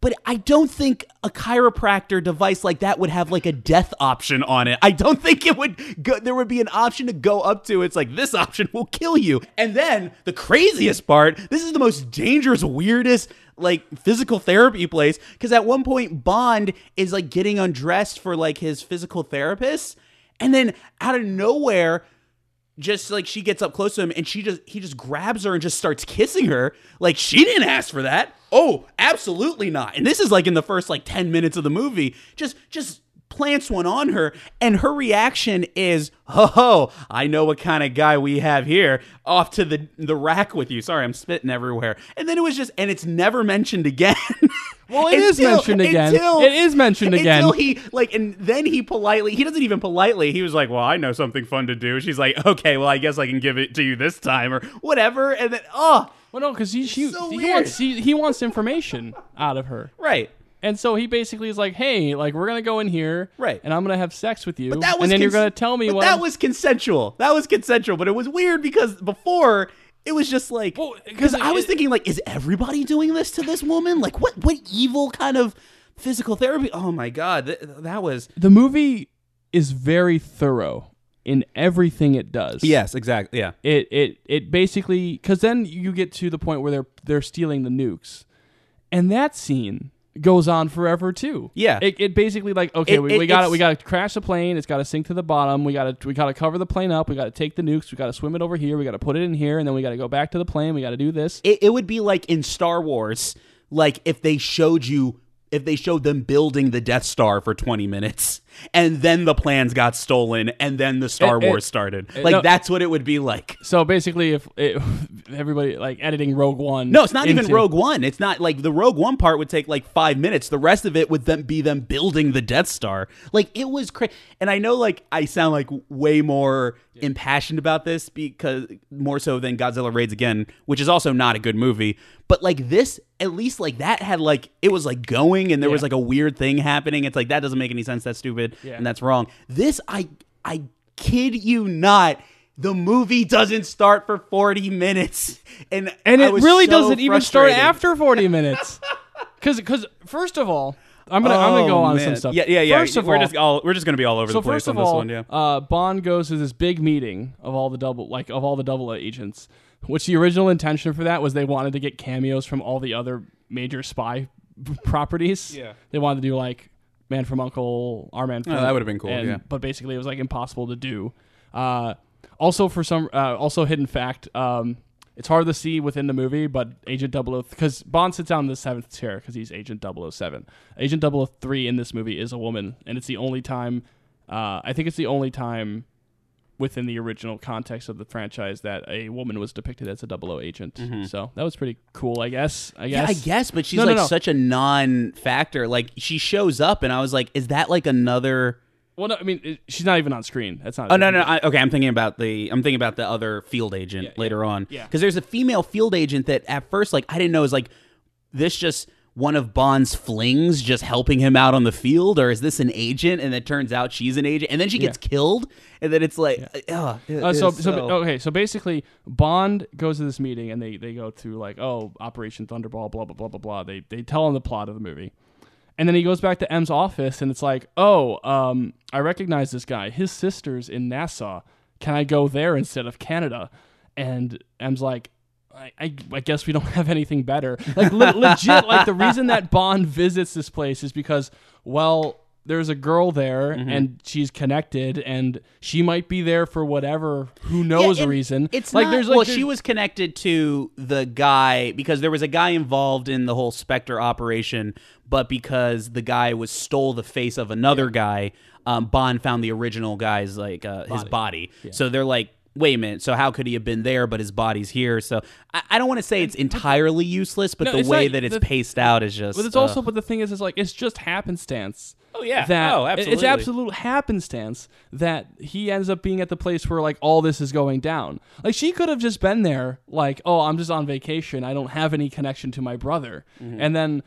But I don't think a chiropractor device like that would have like a death option on it. I don't think it would go, there would be an option to go up to. It's like this option will kill you. And then the craziest part, this is the most dangerous, weirdest like physical therapy place because at one point Bond is like getting undressed for like his physical therapist and then out of nowhere just like she gets up close to him and she just he just grabs her and just starts kissing her. Like she didn't ask for that. Oh absolutely not. And this is like in the first like 10 minutes of the movie. Just just plants one on her and her reaction is ho ho i know what kind of guy we have here off to the the rack with you. Sorry i'm spitting everywhere. And then it was just and it's never mentioned again. (laughs) Well, it is mentioned again. It is mentioned again. until he like and then he politely he doesn't even politely he was like well i know something fun to do. She's like okay well i guess i can give it to you this time or whatever and then oh! Well, no, because he she, So he wants he, he wants information out of her, right and so he basically is like, "Hey, like we're gonna go in here, Right. And I'm gonna have sex with you, but that was and then you're cons- gonna tell me but what." that I'm- was consensual that was consensual but it was weird because before it was just like Well, 'cause because i was it- thinking like is everybody doing this to this woman like what what evil kind of physical therapy oh my god th- that was the movie is very thorough in everything it does. yes exactly yeah It it it basically because then you get to the point where they're they're stealing the nukes, and that scene goes on forever too. Yeah. It, it basically like okay It- we, we got it's- we got to crash the plane. It's got to sink to the bottom. We got to we got to cover the plane up. We got to take the nukes. We got to swim it over here. We got to put it in here, and then we got to go back to the plane. We got to do this. it, it would be like in Star Wars, like if they showed you if they showed them building the Death Star for 20 minutes and then the plans got stolen and then the Star It- it- Wars started. it- like no- that's what it would be like. So basically, if it, everybody like editing Rogue One, No, it's not even Rogue One. It's not like the Rogue One part would take like five minutes. The rest of it would then be them building the Death Star. Like it was crazy. And I know like I sound like way more impassioned about this because more so than Godzilla Raids Again, which is also not a good movie. But like this, at least like that had like it was like going and there was like a weird thing happening. It's like that doesn't make any sense. That's stupid Yeah. and that's wrong. This I I kid you not. The movie doesn't start for 40 minutes. (laughs) And and it really so doesn't even start after 40 (laughs) minutes. Because cause, first of all, I'm gonna I'm gonna go Oh, on man. some stuff. Yeah, yeah, yeah. First of we're all, just all we're just gonna be all over so the place first on of this all, one. Yeah. uh, Bond goes to this big meeting of all the double like of all the double agents, which the original intention for that was they wanted to get cameos from all the other major spy (laughs) properties. Yeah. they wanted to do like Man from Uncle, Our Man. From, Oh, that would've been cool, and- yeah. but basically it was like impossible to do. Uh, also, for some, uh, also hidden fact. Um, it's hard to see within the movie, but Agent 0 because Bond sits down in the seventh chair because he's Agent 007. Agent 003 in this movie is a woman, and it's the only time. Uh, I think it's the only time within the original context of the franchise that a woman was depicted as a 00 agent. So that was pretty cool, I guess. I Mm-hmm. Yeah, guess. I guess, but she's No, no, like no. such a non-factor. Like she shows up, and I was like, "Is that like another?" Well, no, I mean, it, she's not even on screen. That's not. Oh no, no. I, okay, I'm thinking about the. I'm thinking about the other field agent Yeah, later yeah, on. yeah. Because there's a female field agent that at first, like, I didn't know is like this just one of Bond's flings just helping him out on the field, or is this an agent? And it turns out she's an agent, and then she gets Yeah. killed, and then it's like, ugh, it Uh, so, is so, okay, so basically, Bond goes to this meeting and they, they go through like, oh, Operation Thunderball, blah blah blah blah blah. They they tell him the plot of the movie, and then he goes back to M's office and it's like, oh, um, I recognize this guy. His sister's in Nassau. Can I go there instead of Canada? And M's like. I, I, I guess we don't (laughs) have anything better. Like le- legit, like the reason that (laughs) Bond visits this place is because, well, there's a girl there Mm-hmm. and she's connected and she might be there for whatever who knows Yeah, and reason. It's like not, there's like well, there's- she was connected to the guy because there was a guy involved in the whole Spectre operation, but because the guy was stole the face of another guy, um, Bond found the original guy's like uh, his body. So they're like. Wait a minute. So how could he have been there, but his body's here? So I, I don't want to say it's entirely useless, but No, the way not- that it's the- paced out is just. But it's uh, also, but the thing is, is like it's just happenstance. Oh, yeah. that Oh, It's absolute happenstance that he ends up being at the place where like all this is going down. Like she could have just been there, like, oh, I'm just on vacation. I don't have any connection to my brother, Mm-hmm. and then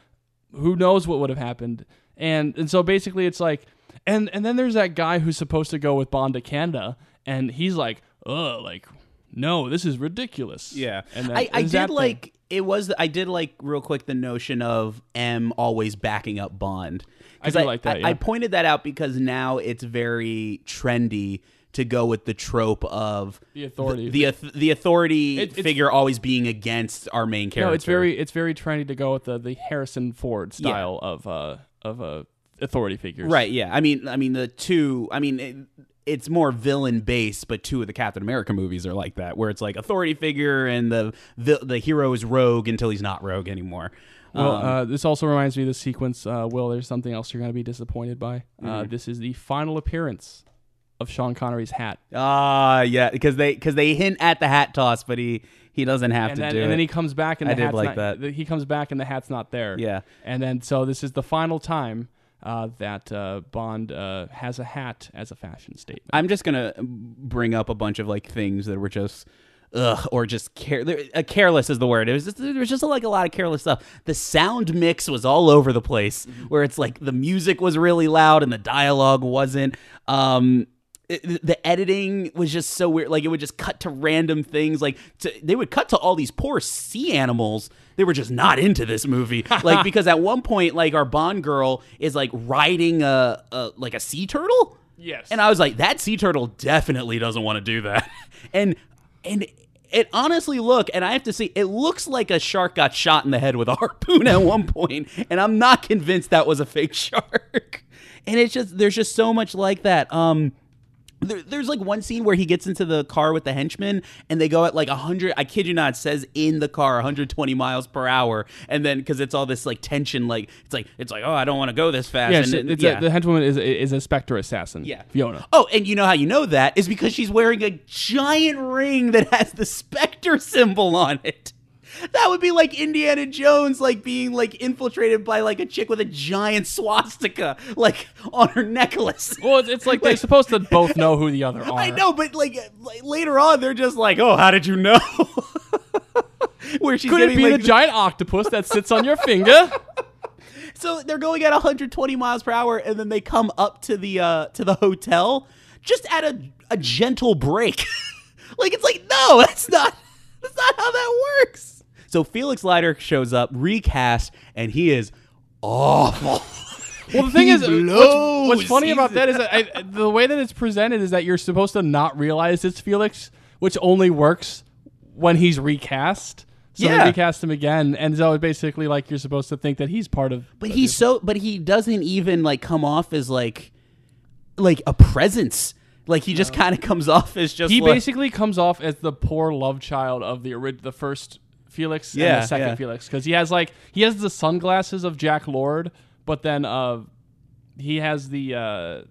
who knows what would have happened. And and so basically, it's like, and and then there's that guy who's supposed to go with Bond to Canada, and he's like, oh, like. No, this is ridiculous. Yeah, and then I, I there's that did thing. like it was. I did like real quick the notion of M always backing up Bond. 'Cause I do like that, I, yeah. I pointed that out because now it's very trendy to go with the trope of The authority. the the, the authority It- figure always being against our main character. No, it's very it's very trendy to go with the, the Harrison Ford style of uh of uh authority figures. right. Yeah, I mean, I mean the two. I mean. It, it's more villain based, but two of the Captain America movies are like that, where it's like authority figure and the the, the hero is rogue until he's not rogue anymore. Well, Um, uh, this also reminds me of the sequence. Uh, Will, there's something else you're going to be disappointed by. Mm-hmm. Uh, this is the final appearance of Sean Connery's hat, Ah, yeah, because they because they hint at the hat toss, but he he doesn't have and to then, do and it. then he comes back and I the did hat's like not, that. He comes back and the hat's not there. Yeah. and then so this is the final time uh, that uh, Bond uh, has a hat as a fashion statement. I'm just gonna bring up a bunch of like things that were just. Ugh, or just care. Uh, careless is the word. It was just there was just like a lot of careless stuff. The sound mix was all over the place, where it's like the music was really loud and the dialogue wasn't. Um, the editing was just so weird. Like it would just cut to random things. Like to, they would cut to all these poor sea animals. They were just not into this movie. (laughs) like because at one point, like our Bond girl is like riding a, a like a sea turtle. Yes. And I was like, that sea turtle definitely doesn't want to do that. (laughs) and and it honestly look, and I have to say, it looks like a shark got shot in the head with a (laughs) harpoon at one point, and I'm not convinced that was a fake shark. And it's just there's just so much like that. Um there, there's like one scene where he gets into the car with the henchman and they go at like 100 i kid you not it says in the car 120 miles per hour and then because it's all this like tension like it's like it's like oh i don't want to go this fast yes, and, yeah. a, the henchwoman is is a Spectre assassin. Yeah. Fiona. Oh, and you know how you know that is because she's wearing a giant ring that has the Spectre symbol on it. That would be like Indiana Jones, like being like infiltrated by like a chick with a giant swastika, like on her necklace. (laughs) Well, it's, it's like they're supposed to both know who the other (laughs) are. I know, but like, like later on, they're just like, "Oh, how did you know?" (laughs) Where she's Could it be like, the giant octopus that sits on your finger? So they're going at 120 miles per hour, and then they come up to the uh, to the hotel just at a a gentle brake. like it's like, no, that's not that's not how that works. So Felix Leiter shows up, recast, and he is awful. (laughs) Well, the thing He is, what's, what's funny He's- about that is that I, the way that it's presented is that you're supposed to not realize it's Felix, which only works when he's recast. So Yeah. they recast him again, and so it's basically like you're supposed to think that he's part of. But he's so but he doesn't even like come off as like like a presence. Like he just kind of comes off as just He like, basically comes off as the poor love child of the the first Felix and Yeah, the second yeah. Felix because he has like he has the sunglasses of Jack Lord, but then uh he has the uh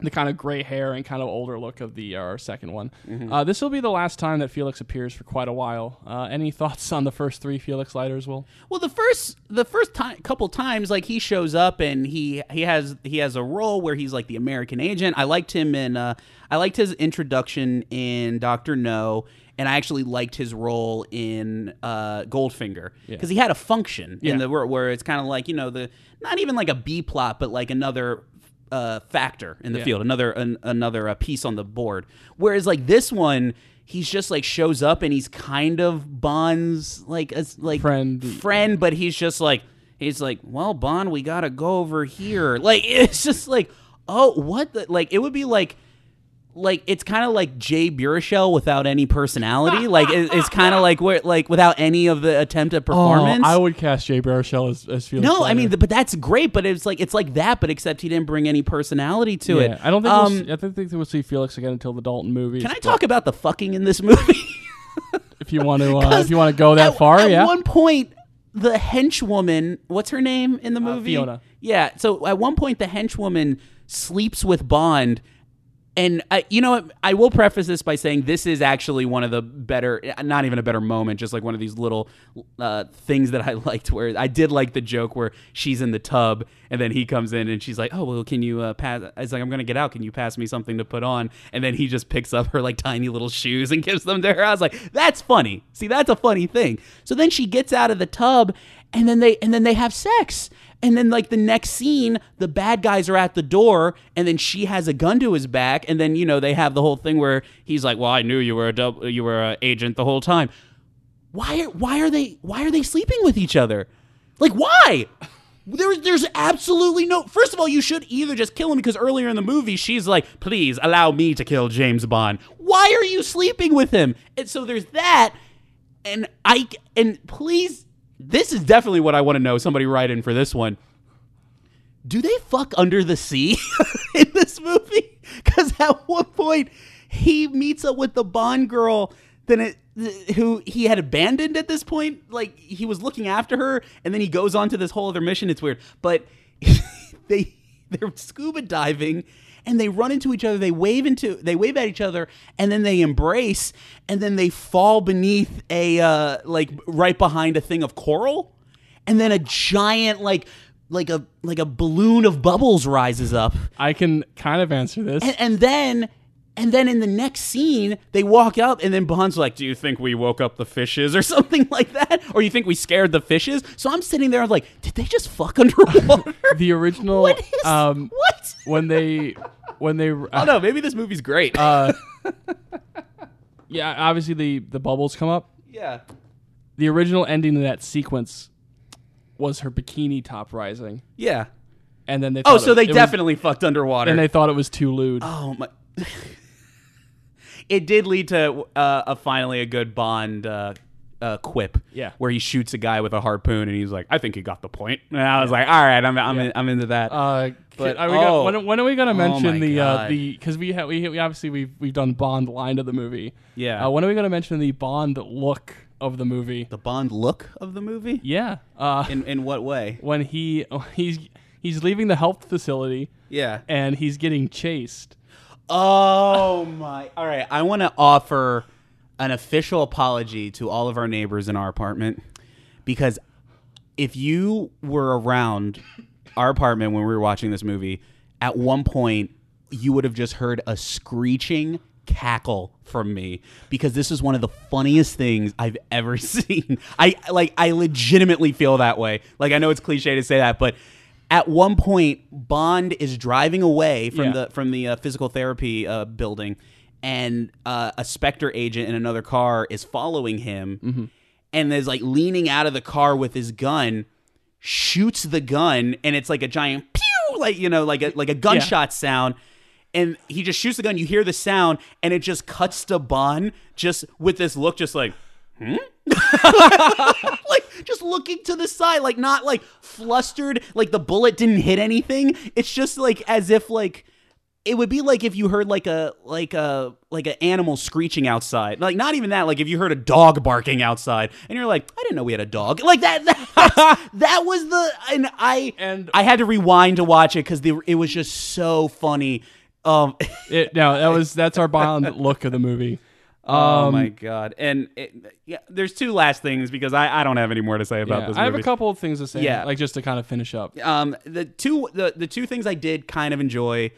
the kind of gray hair and kind of older look of the uh, second one. Mm-hmm. Uh, this will be the last time that Felix appears for quite a while. Uh, any (laughs) thoughts on the first three Felix Leiters? Will Well, the first the first time couple times like he shows up and he he has he has a role where he's like the American agent. I liked him in uh I liked his introduction in Doctor No and I actually liked his role in uh Goldfinger because he had a function in the where, where it's kind of like, you know, the not even like a B plot but like another uh, factor in the Yeah. field, another an, another uh, piece on the board. Whereas like this one, he's just like shows up and he's kind of Bond's like as like Friend. friend, but he's just like he's like, well, Bond, we gotta go over here. Like (laughs) it's just like, oh, what the like? It would be like. Like it's kind of like Jay Baruchel without any personality. (laughs) like it, it's kind of like where like without any of the attempt at performance. Oh, I would cast Jay Baruchel as, as Felix. No, I mean, th- but that's great. But it's like it's like that, but except he didn't bring any personality to yeah, it. I don't think Um, we'll see, I don't think we'll see Felix again until the Dalton movie. can I talk about the fucking in this movie? (laughs) if you want to? Uh, if you want to go that at, far, at yeah. At one point, the henchwoman, what's her name in the movie? Fiona. Yeah. So at one point, the henchwoman sleeps with Bond. And I, you know what? I will preface this by saying this is actually one of the better, not even a better moment, just like one of these little uh, things that I (laughs) liked. Where I did like the joke where she's in the tub and then he comes in and she's like, "Oh well, can you uh, pass?" I was like, "I'm gonna get out. Can you pass me something to put on?" And then he just picks up her like tiny little shoes and (laughs) gives them to her. I was like, "That's funny. See, that's a funny thing." So then she gets out of the tub and then they and then they have sex. And then, like the next scene, the bad guys are at the door, and then she has a gun to his back, and then you know they have the whole thing where he's like, "Well, I knew you were a dub- you were an agent the whole time." Why? Are, why are they? Why are they sleeping with each other? Like, why? There's there's absolutely no. First of all, you should either just kill him because earlier in the movie she's like, "Please allow me to kill James Bond." Why are you sleeping with him? And so there's that, and I and please, this is definitely what I want to know. Somebody write in for this one. Do they fuck under the sea (laughs) in this movie? Because at one point he meets up with the Bond girl, then it who he had abandoned at this point. Like he was looking after her, and then he goes on to this whole other mission. It's weird, but (laughs) they they're scuba diving and they run into each other they wave into they wave at each other and then they embrace and then they fall beneath a uh like right behind a thing of coral and then a giant like like a like a balloon of bubbles rises up I can kind of answer this. and, and then and then in the next scene they walk up and then Bond's like, "Do you think we woke up the fishes or (laughs) something like that, or you think we scared the fishes?" So I'm sitting there, I'm like, "Did they just fuck underwater?" (laughs) the original, what is um, what? when they, when they, I don't know. Maybe this movie's great. uh, (laughs) yeah, obviously the the bubbles come up. yeah. The original ending of that sequence was her bikini top rising, Yeah. and then they. Oh, so it- they it was- definitely fucked underwater. and they thought it was too lewd. oh my. It did lead to uh, a finally a good Bond uh, uh, quip. Yeah. Where he shoots a guy with a harpoon, and he's like, "I think he got the point." And I was like, "All right, I'm I'm, in, I'm into that." Uh, But- are we gonna- oh. when, when are we going to Oh mention my the uh, the because we, ha- we we obviously we've we've done Bond line of the movie. Yeah. Uh, when are we going to mention the Bond look of the movie? the Bond look of the movie. Yeah. Uh, In in what way? (laughs) when he (laughs) he's he's leaving the health facility Yeah. and he's getting chased. Oh my! All right, I want to offer an official apology to all of our neighbors in our apartment because if you were around our apartment when we were watching this movie, at one point you would have just heard a screeching cackle from me because this is one of the funniest things I've ever (laughs) seen. I like I legitimately feel that way. Like I know it's cliche to say that, but at one point Bond is driving away from Yeah. the from the uh, physical therapy uh, building and uh, a Spectre agent in another car is following him and is like leaning out of the car with his gun, shoots the gun, and it's like a giant pew, like you know, like a like a gunshot sound. And he just shoots the gun. You hear the sound, and it just cuts to Bond, just with this look, just like, hmm, (laughs) like just looking to the side, like not like flustered, like the bullet didn't hit anything. It's just like as if like it would be like if you heard like a like a like an animal screeching outside like not even that like if you heard a dog barking outside and you're like i didn't know we had a dog like that that, (laughs) that was the and i And- i had to rewind to watch it because it was just so funny um (laughs) It, no, that was that's our Bond look of the movie. Oh Um, my god and it, yeah there's two last things because i i don't have any more to say about yeah, this I have a couple of things to say. Yeah. like just to kind of finish up. um the two the, the two things i did kind of enjoy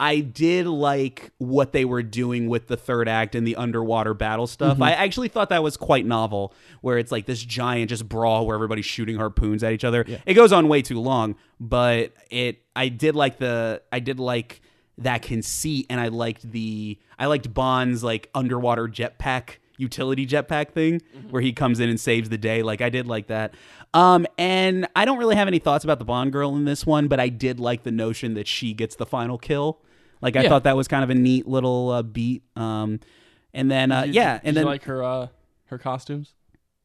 i did like what they were doing with the third act and the underwater battle stuff Mm-hmm. i actually thought that was quite novel where it's like this giant just brawl where everybody's shooting harpoons at each other it goes on way too long but it i did like the i did like that conceit and i liked the i liked bond's like underwater jetpack utility jetpack thing where he comes in and saves the day. Like i did like that. Um and i don't really have any thoughts about the bond girl in this one but i did like the notion that she gets the final kill. Like i Yeah. thought that was kind of a neat little uh, beat. Um and then uh, Did- yeah did and you then like her uh, her costumes.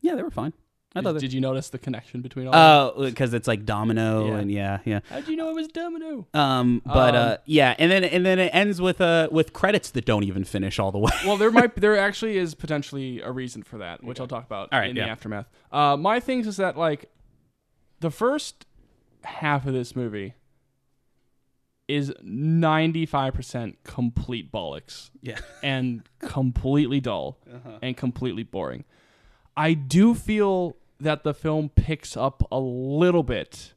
yeah they were fine i Did, thought they did you notice the connection between all? of them? oh because it's like domino Yeah. and yeah yeah How'd you know it was Domino? um but Um, uh yeah and then and then it ends with uh with credits that don't even finish all the way well, there might (laughs) there actually is potentially a reason for that, which I'll talk about All right, in yeah. the aftermath. Uh, my things is that like the first half of this movie is ninety five percent complete bollocks yeah (laughs) and completely dull and completely boring. I do feel that the film picks up a little bit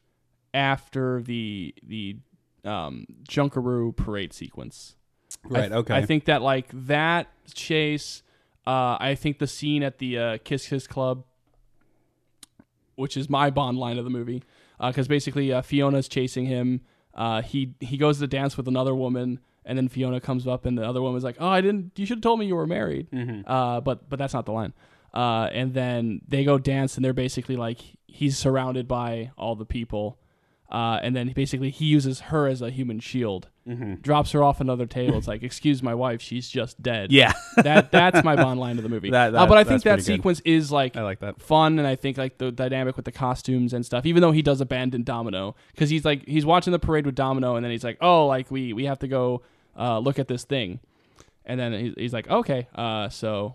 after the the um, Junkanoo parade sequence. I Right, th- okay. I think that like that chase. Uh, I think the scene at the uh, Kiss Kiss Club, which is my Bond line of the movie, because basically uh, Fiona's chasing him. Uh, he he goes to dance with another woman, and then Fiona comes up, and the other woman's like, "Oh, I didn't. You should have told me you were married." Uh, but but that's not the line. Uh, and then they go dance, and they're basically like he's surrounded by all the people. Uh, and then basically he uses her as a human shield, drops her off another table. It's like, excuse my wife, she's just dead. yeah (laughs) that that's my bond line of the movie. (laughs) That- Uh, but I think that pretty good. sequence is like I like that. fun, and I think like the dynamic with the costumes and stuff. Even though he does abandon Domino because he's like he's watching the parade with Domino, and then he's like, oh, like we we have to go uh, look at this thing, and then he's, he's like, okay, uh, so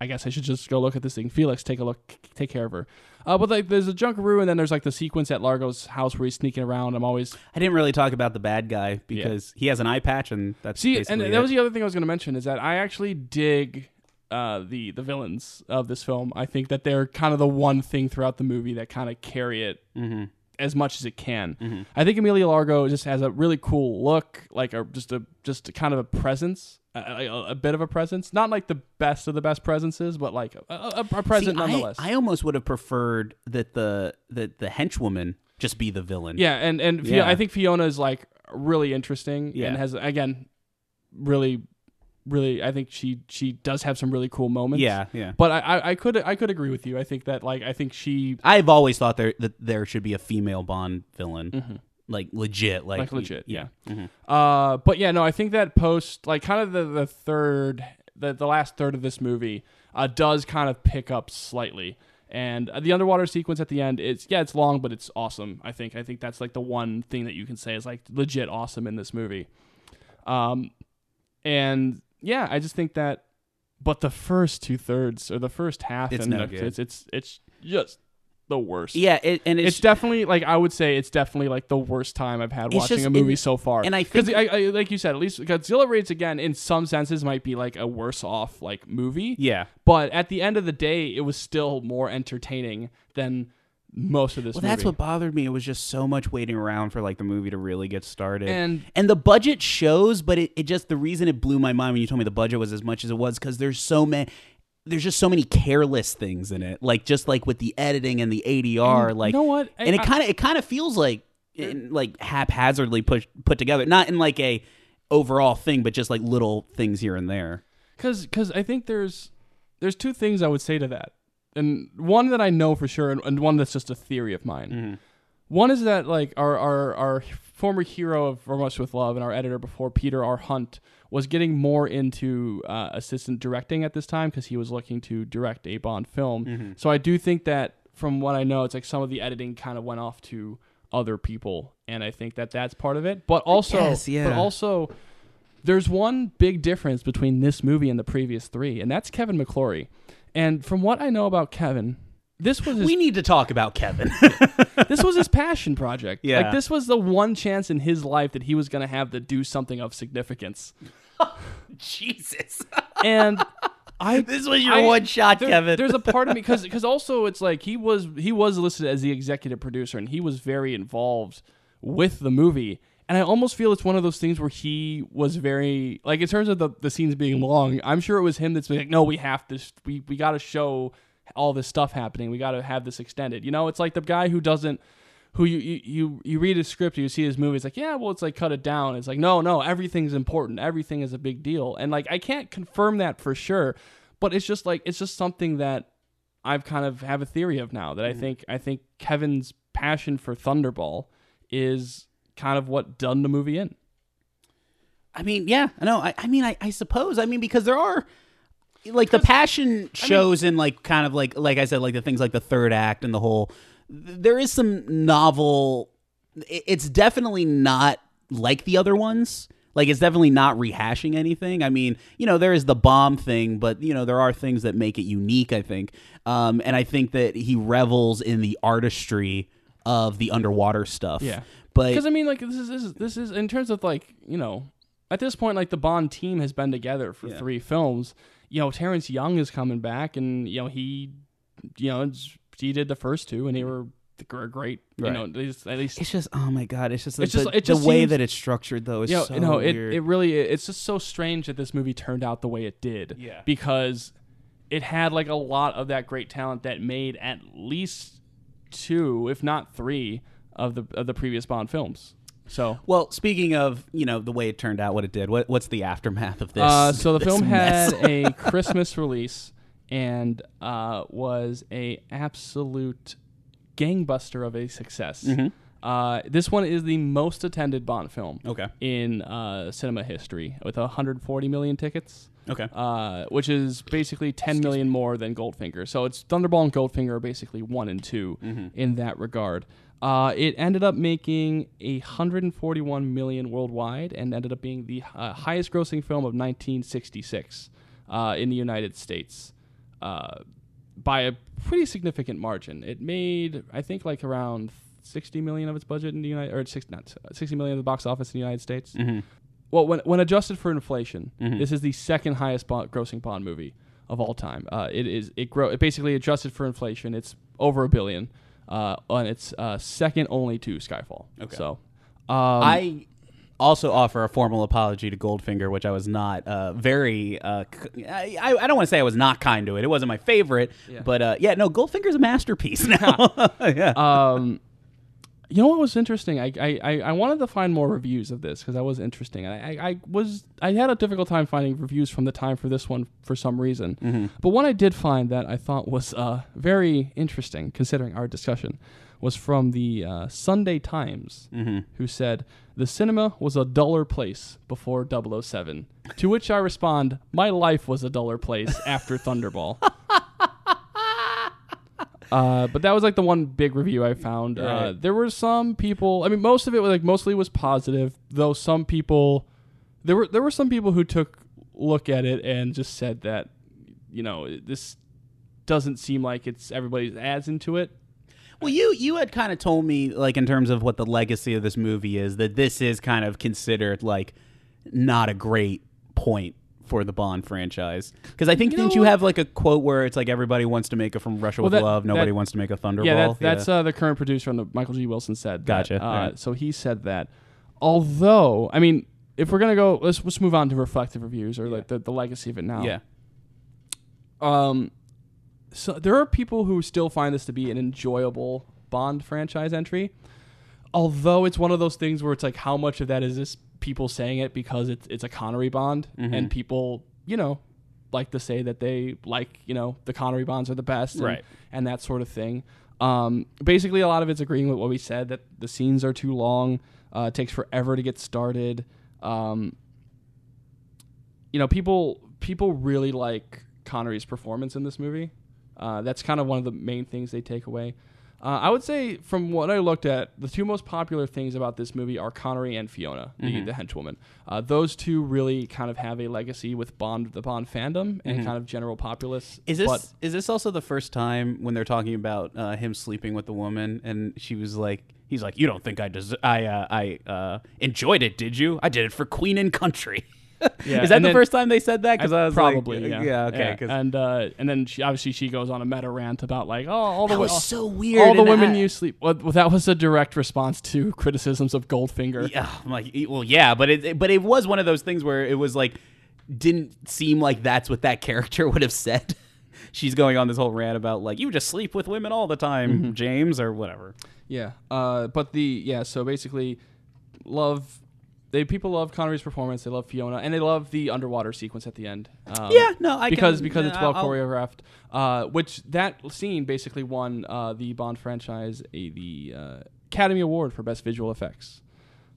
I guess I should just go look at this thing. Felix, take a look, take care of her. Uh, but like, there's a Junkanoo, and then there's like the sequence at Largo's house where he's sneaking around. I'm always I didn't really talk about the bad guy because he has an eye patch and that's see, and that it. was the other thing I was going to mention is that I actually dig uh, the the villains of this film. I think that they're kind of the one thing throughout the movie that kind of carry it Mm-hmm. As much as it can. Mm-hmm. I think Emilio Largo just has a really cool look, like a just a just a kind of a presence, a, a, a bit of a presence. Not like the best of the best presences, but like a, a, a present See, I- nonetheless. I, almost would have preferred that the that the henchwoman just be the villain. Yeah, and and Yeah. I think Fiona is like really interesting Yeah. and has again really really I think she she does have some really cool moments. yeah, yeah. But I, I, I could I could agree with you. I think that like I think she I've always thought there that there should be a female Bond villain, like legit, like, Mm-hmm. like legit, yeah. Mhm. Uh but yeah, no, I think that post like kind of the, the third the, the last third of this movie uh does kind of pick up slightly. And uh, the underwater sequence at the end, it's yeah, it's long, but it's awesome. I think I think that's like the one thing that you can say is like legit awesome in this movie. Um, and yeah, I just think that. But the first two thirds or the first half, It's no the- good. it's it's it's just the worst. Yeah, it, and It's, it's, definitely like I would say it's definitely like the worst time I've had watching just- a movie so far. and I because think- I, I, like you said, at least Godzilla Raids Again in some senses might be like a worse off like movie. yeah. But at the end of the day, it was still more entertaining than most of this. Well, that's what bothered me. It was just so much waiting around for like the movie to really get started. And- and the budget shows, but it, it just the reason it blew my mind when you told me the budget was as much as it was because there's so many. There's just so many careless things in it, like just like with the editing and the ADR, And like you know what? I- and it kind of it kind of feels like in, like haphazardly put put together, not in like a overall thing, but just like little things here and there. because because I think there's there's two things I would say to that, and one that I know for sure, and, and one that's just a theory of mine. One is that like our our our former hero of From Russia with Love and our editor before Peter R. Hunt was getting more into uh, assistant directing at this time because he was looking to direct a Bond film. So I do think that from what I know, it's like some of the editing kind of went off to other people, and I think that that's part of it. But also, guess, yeah. but also there's one big difference between this movie and the previous three, and that's Kevin McClory. And from what I know about Kevin, this was his, We need to talk about Kevin. (laughs) this was his passion project. Yeah. like this was the one chance in his life that he was going to have to do something of significance. (laughs) Jesus, And I (laughs) this was your I- one shot, there- Kevin. There's a part of me because because also it's like he was he was listed as the executive producer and he was very involved with the movie. And I almost feel it's one of those things where he was very like in terms of the, the scenes being long. I'm sure it was him that's like, no, we have to we we got to show all this stuff happening. We got to have this extended. You know, it's like the guy who doesn't who you, you you you read his script, you see his movie, it's like, yeah, well, it's like cut it down. It's like, no, no, everything's important. Everything is a big deal. And like I can't confirm that for sure, but it's just like it's just something that I've kind of have a theory of now that I mm. think I think Kevin's passion for Thunderball is kind of what done the movie in. I mean, yeah, I know. I, I mean, I, I suppose. I mean, because there are like the passion shows in like kind of like like I said, like the things like the third act and the whole. There is some novel. It's definitely not like the other ones. Like it's definitely not rehashing anything. I mean, you know, there is the bomb thing, but you know, there are things that make it unique. I think, um, and I think that he revels in the artistry of the underwater stuff. Yeah. but Because I mean, like this is this is this is in terms of like you know, at this point, like the Bond team has been together for Yeah. three films. You know, Terence Young is coming back, and you know he, you know, he did the first two, and they mm-hmm. were gr- great. You Right. know, at least It's just oh my god! It's just It's the, just- it the just way seems- that it's structured though is you know, so know, it, weird. it really it's just so strange that this movie turned out the way it did. Yeah. Because it had like a lot of that great talent that made at least two, if not three, of the of the previous Bond films. So well, speaking of you know the way it turned out, what it did. What what's the aftermath of this? Uh, so the film mess? had a (laughs) Christmas release and uh, was a absolute gangbuster of a success. Mm-hmm. Uh, this one is the most attended Bond film Okay. in uh, cinema history with 140 million tickets. Okay. Uh, which is basically 10 million more than Goldfinger. So it's Thunderball and Goldfinger are basically one and 2 Mm-hmm. in that regard. Uh, it ended up making 141 million worldwide and ended up being the uh, highest grossing film of 1966 uh, in the United States uh, by a pretty significant margin. It made, I think, like around 60 million of its budget in the United, or six, not 60 million of the box office in the United States. Well, when when adjusted for inflation, this is the second highest bond, grossing Bond movie of all time. Uh, it is it grow it basically adjusted for inflation. It's over a billion, uh, and it's uh, second only to Skyfall. Okay. So, um, I also offer a formal apology to Goldfinger, which I was not uh, very. Uh, c- I, I don't want to say I was not kind to it. It wasn't my favorite, but uh, yeah, no, Goldfinger's a masterpiece (laughs) now. (laughs) (laughs) yeah. um, you know what was interesting? I I, I, wanted to find more reviews of this because that was interesting. And I, I, I was I had a difficult time finding reviews from the time for this one for some reason. But one I did find that I thought was uh, very interesting, considering our discussion, was from the uh, Sunday Times, who said the cinema was a duller place before 007. to which I respond, my life was a duller place after Thunderball. (laughs) Uh, but that was like the one big review I found. Uh, there were some people. I mean, most of it was like mostly was positive, though. Some people, there were there were some people who took look at it and just said that, you know, this doesn't seem like it's everybody's as into it. Well, you you had kind of told me like in terms of what the legacy of this movie is that this is kind of considered like not a great point for the Bond franchise because I think You didn't you have like a quote where it's like everybody wants to make a from Russia Well, with that- love, nobody that- wants to make a Thunderball. Yeah, that, that's Uh, the current producer on the Michael G. Wilson said. that. Gotcha. Uh, Alright. So he said that. Although, I mean, if we're gonna go, let's let's move on to reflective reviews or like the, the legacy of it now. yeah. Um, so there are people who still find this to be an enjoyable Bond franchise entry. Although it's one of those things where it's like, how much of that is this people saying it because it's it's a Connery Bond Mm-hmm. and people, you know, like to say that they like, you know, the Connery Bonds are the best, and, Right. and that sort of thing. Um, basically, a lot of it's agreeing with what we said that the scenes are too long. Uh, it takes forever to get started. Um, you know, people people really like Connery's performance in this movie. Uh, that's kind of one of the main things they take away. Uh, I would say, from what I looked at, the two most popular things about this movie are Connery and Fiona, the, the henchwoman. Uh, those two really kind of have a legacy with Bond, the Bond fandom, and kind of general populace. Is this But is this also the first time when they're talking about uh, him sleeping with the woman and she was like he's like you don't think I des- I uh, I uh, enjoyed it did you I did it for Queen and Country (laughs) Yeah, is that and the then- first time they said that because I, was like, probably yeah, okay 'cause and uh, and then she obviously she goes on a meta rant about like oh all the That wo- was all- so weird, all the and women I- you sleep well, well, that was a direct response to (laughs) criticisms of Goldfinger yeah I'm like e- well yeah but it, it- but it was one of those things where it was like didn't seem like that's what that (laughs) character would have said (laughs) she's going on this whole rant about like you just sleep with women all the time Mm-hmm. James or whatever Yeah. Uh, but the yeah, so basically, love. They people love Connery's performance. They love Fiona, and they love the underwater sequence at the end. Um, Yeah, no, I because can- because it's uh, well I'll- choreographed. Uh, which that scene basically won uh, the Bond franchise a the uh, Academy Award for best visual effects.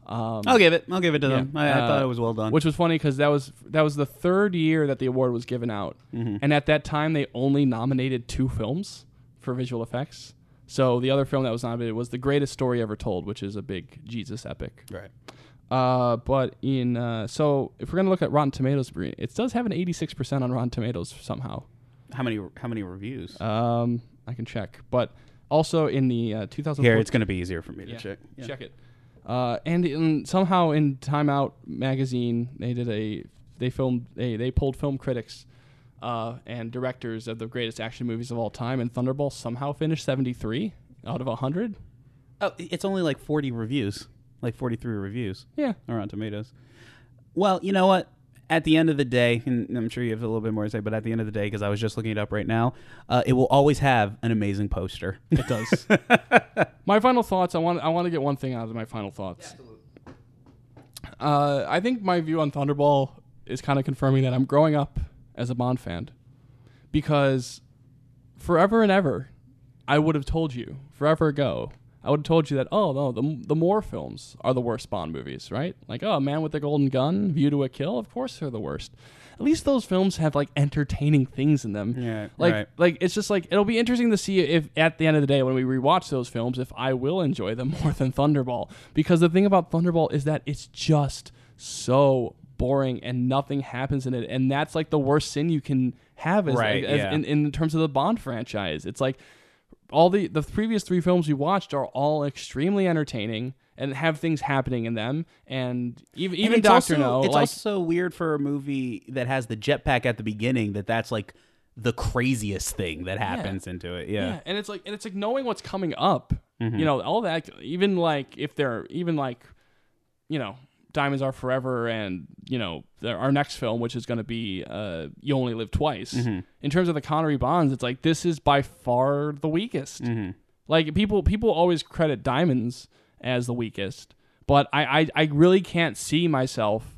Um, I'll give it I'll give it to yeah. them I, I Uh, thought it was well done Which was funny because that was that was the third year that the award was given out, Mm-hmm. and at that time they only nominated two films for visual effects. So the other film that was nominated was The Greatest Story Ever Told, which is a big Jesus epic. right Uh, but in uh, so if we're gonna look at Rotten Tomatoes, it does have an 86% on Rotten Tomatoes somehow. How many how many reviews? Um, I can check, but also in the uh, 2004 Here, it's going to be easier for me to yeah, check. Yeah. Check it. Uh, and in, somehow in Time Out magazine, they did a they filmed they they pulled film critics uh, and directors of the greatest action movies of all time, and Thunderball somehow finished 73 out of 100. Oh, it's only like 40 reviews, like 43 reviews Yeah, on Tomatoes. Well, you know what? At the end of the day, and I'm sure you have a little bit more to say, but at the end of the day, because I was just looking it up right now, uh, it will always have an amazing poster. it does. (laughs) my final thoughts. I want I want to get one thing out of my final thoughts. Uh, I think my view on Thunderball is kind of confirming that I'm growing up as a Bond fan, because forever and ever, I would have told you forever ago. I would have told you that oh no the the Moore films are the worst Bond movies right? Like oh Man with the Golden Gun View to a Kill of course they're the worst. At least those films have like entertaining things in them. Yeah, like right. like it's just like it'll be interesting to see if at the end of the day when we rewatch those films if I will enjoy them (laughs) more than Thunderball. Because the thing about Thunderball is that it's just so boring and nothing happens in it. And that's like the worst sin you can have as, Right, as- yeah. in, in terms of the Bond franchise. It's like all the the previous three films we watched are all extremely entertaining and have things happening in them and even And even Doctor No It's like also weird for a movie that has the jetpack at the beginning that that's like the craziest thing that happens into it. Yeah. Yeah, and it's like and it's like knowing what's coming up. Mm-hmm. You know, all that even like if they're even like you know, Diamonds Are Forever and, you know, the, our next film which is going to be uh You Only Live Twice. Mm-hmm. In terms of the Connery Bonds, it's like this is by far the weakest. Mm-hmm. Like people people always credit Diamonds as the weakest, but I I, I really can't see myself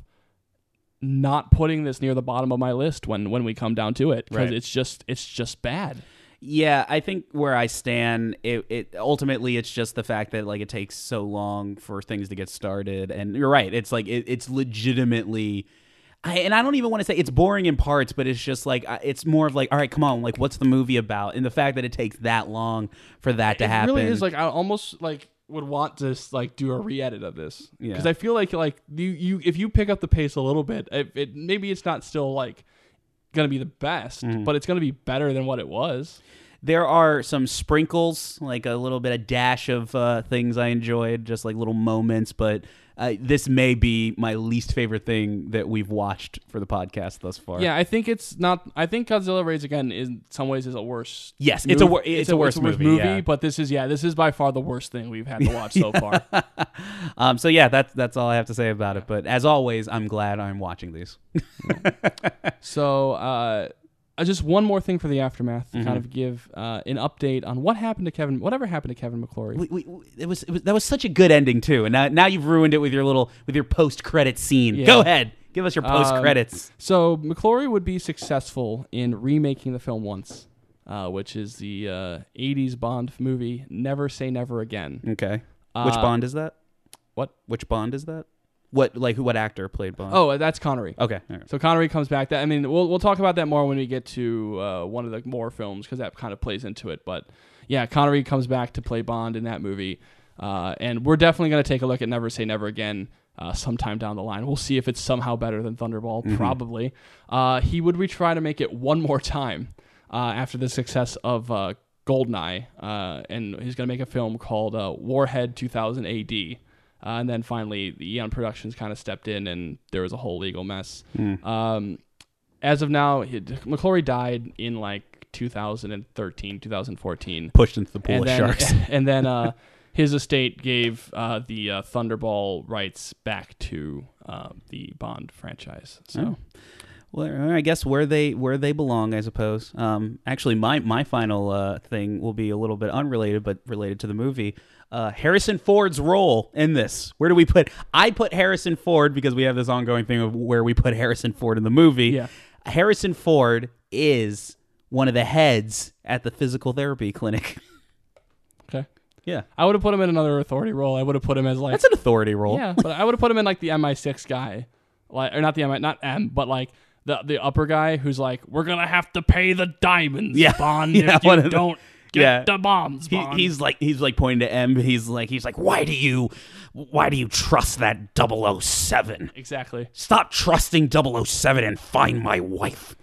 not putting this near the bottom of my list when when we come down to it because Right. it's just it's just bad. Yeah, I think where I stand, it, it ultimately it's just the fact that like it takes so long for things to get started, and you're right. It's like it, it's legitimately, I, and I don't even want to say it's boring in parts, but it's just like it's more of like, all right, come on, like what's the movie about? And the fact that it takes that long for that to it happen, really is like I almost like would want to like do a re-edit of this Yeah. because I feel like like you you if you pick up the pace a little bit, it, it maybe it's not still like gonna be the best, Mm-hmm. but it's gonna be better than what it was. There are some sprinkles, like a little bit of dash of uh, things I enjoyed, just like little moments. But uh, this may be my least favorite thing that we've watched for the podcast thus far. Yeah, I think it's not. I think Godzilla Raids Again in some ways is a worse. Yes, it's a wor- it's a worse movie, yeah. But this is yeah, this is by far the worst thing we've had to watch so (laughs) far. Um, so yeah, that's that's all I have to say about it. But as always, I'm glad I'm watching these. So, uh, uh, just one more thing for the aftermath to Mm-hmm. kind of give uh, an update on what happened to Kevin, whatever happened to Kevin McClory. we, we, we- it, was, it was that was such a good ending too, and now now you've ruined it with your little with your post credit scene. Yeah. Go ahead, give us your post credits. So McClory would be successful in remaking the film once, uh, which is the uh, '80s Bond movie "Never Say Never Again." okay, which uh, Bond is that? What? Which Bond is that? What like what actor played Bond? Oh, that's Connery. okay. right. So Connery comes back. That I mean, we'll we'll talk about that more when we get to uh, one of the Moore films because that kind of plays into it. But yeah, Connery comes back to play Bond in that movie, uh, and we're definitely going to take a look at Never Say Never Again uh, sometime down the line. We'll see if it's somehow better than Thunderball. Probably. Uh, he would retry to make it one more time uh, after the success of uh, Goldeneye, uh, and he's going to make a film called uh, Warhead 2000 AD. Uh, and then finally, the Eon Productions kind of stepped in, and there was a whole legal mess. Um, as of now, McClory died in like 2013, 2014, Pushed into the pool and of then, sharks. (laughs) and then uh, his estate gave uh, the uh, Thunderball rights back to uh, the Bond franchise. So Well, I guess where they where they belong, I suppose. Um, actually, my my final uh, thing will be a little bit unrelated, but related to the movie. Uh, Harrison Ford's role in this. Where do we put? I put Harrison Ford because we have this ongoing thing of where we put Harrison Ford in the movie. Yeah. Harrison Ford is one of the heads at the physical therapy clinic. (laughs) okay, yeah, I would have put him in another authority role. I would have put him as like that's an authority role. Yeah, but (laughs) I would have put him in like the MI6 guy, like or not the MI, not M, but like the the upper guy who's like, we're gonna have to pay the diamonds, Yeah. (laughs) Bond, Yeah, if you one of the- don't get yeah. the bombs, He, he's like he's like pointing to M. He's like he's like why do you why do you trust that 007? exactly. Stop trusting 007 and find my wife.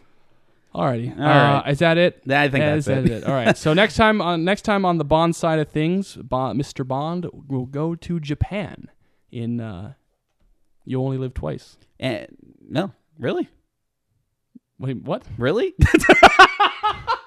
Alrighty, All uh, right. is that it? I think Is that's that it. All right. So next time on next time on the Bond side of things, Bond, Mr. Bond will go to Japan. In uh, you only live twice. And no, really, Wait, what? really. (laughs)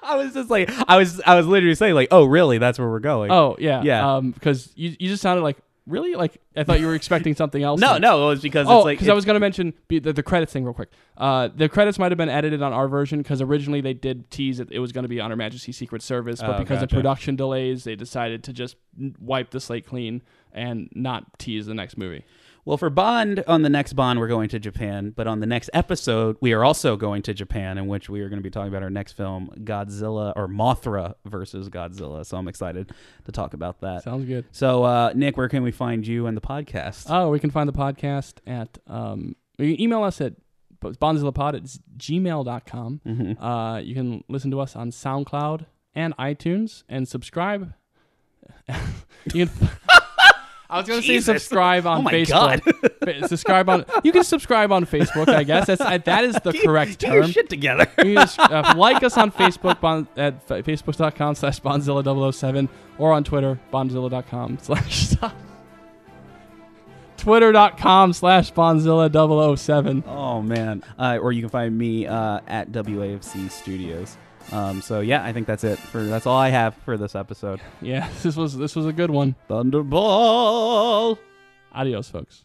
I was just like I was I was literally saying like oh really that's where we're going. Oh yeah, Yeah. Um, because you you just sounded like really like I thought you were expecting something else. no no it was because Oh, it's like because I was going to mention be- the, the credits thing real quick. Uh, the credits might have been edited on our version because originally they did tease that it was going to be on Her Majesty's Secret Service, but Oh, because of production delays, they decided to just wipe the slate clean and not tease the next movie. Well, for Bond, on the next Bond, we're going to Japan. But on the next episode, we are also going to Japan, in which we are going to be talking about our next film, Godzilla or Mothra versus Godzilla. So I'm excited to talk about that. Sounds good. So, uh, Nick, where can we find you and the podcast? Oh, we can find the podcast at um, you can email us at bonzillapod at gmail.com. Mm-hmm. Uh, you can listen to us on SoundCloud and iTunes and subscribe. (laughs) you can. (laughs) I was going to say subscribe on Oh my Facebook. Fa- subscribe on. You can subscribe on Facebook. I guess that's I, that is the correct Get term. shit together. You just, uh, like us on Facebook bon, at fa- facebook.com slash bonzilla007 or on Twitter, bonzilla.com slash twitter.com slash bonzilla007. oh, man. Uh, or you can find me uh, at WAFC Studios. Um, so, yeah, I think that's it. For That's all I have for this episode. Yeah, (laughs) this was this was a good one. Thunderball. Adios, folks.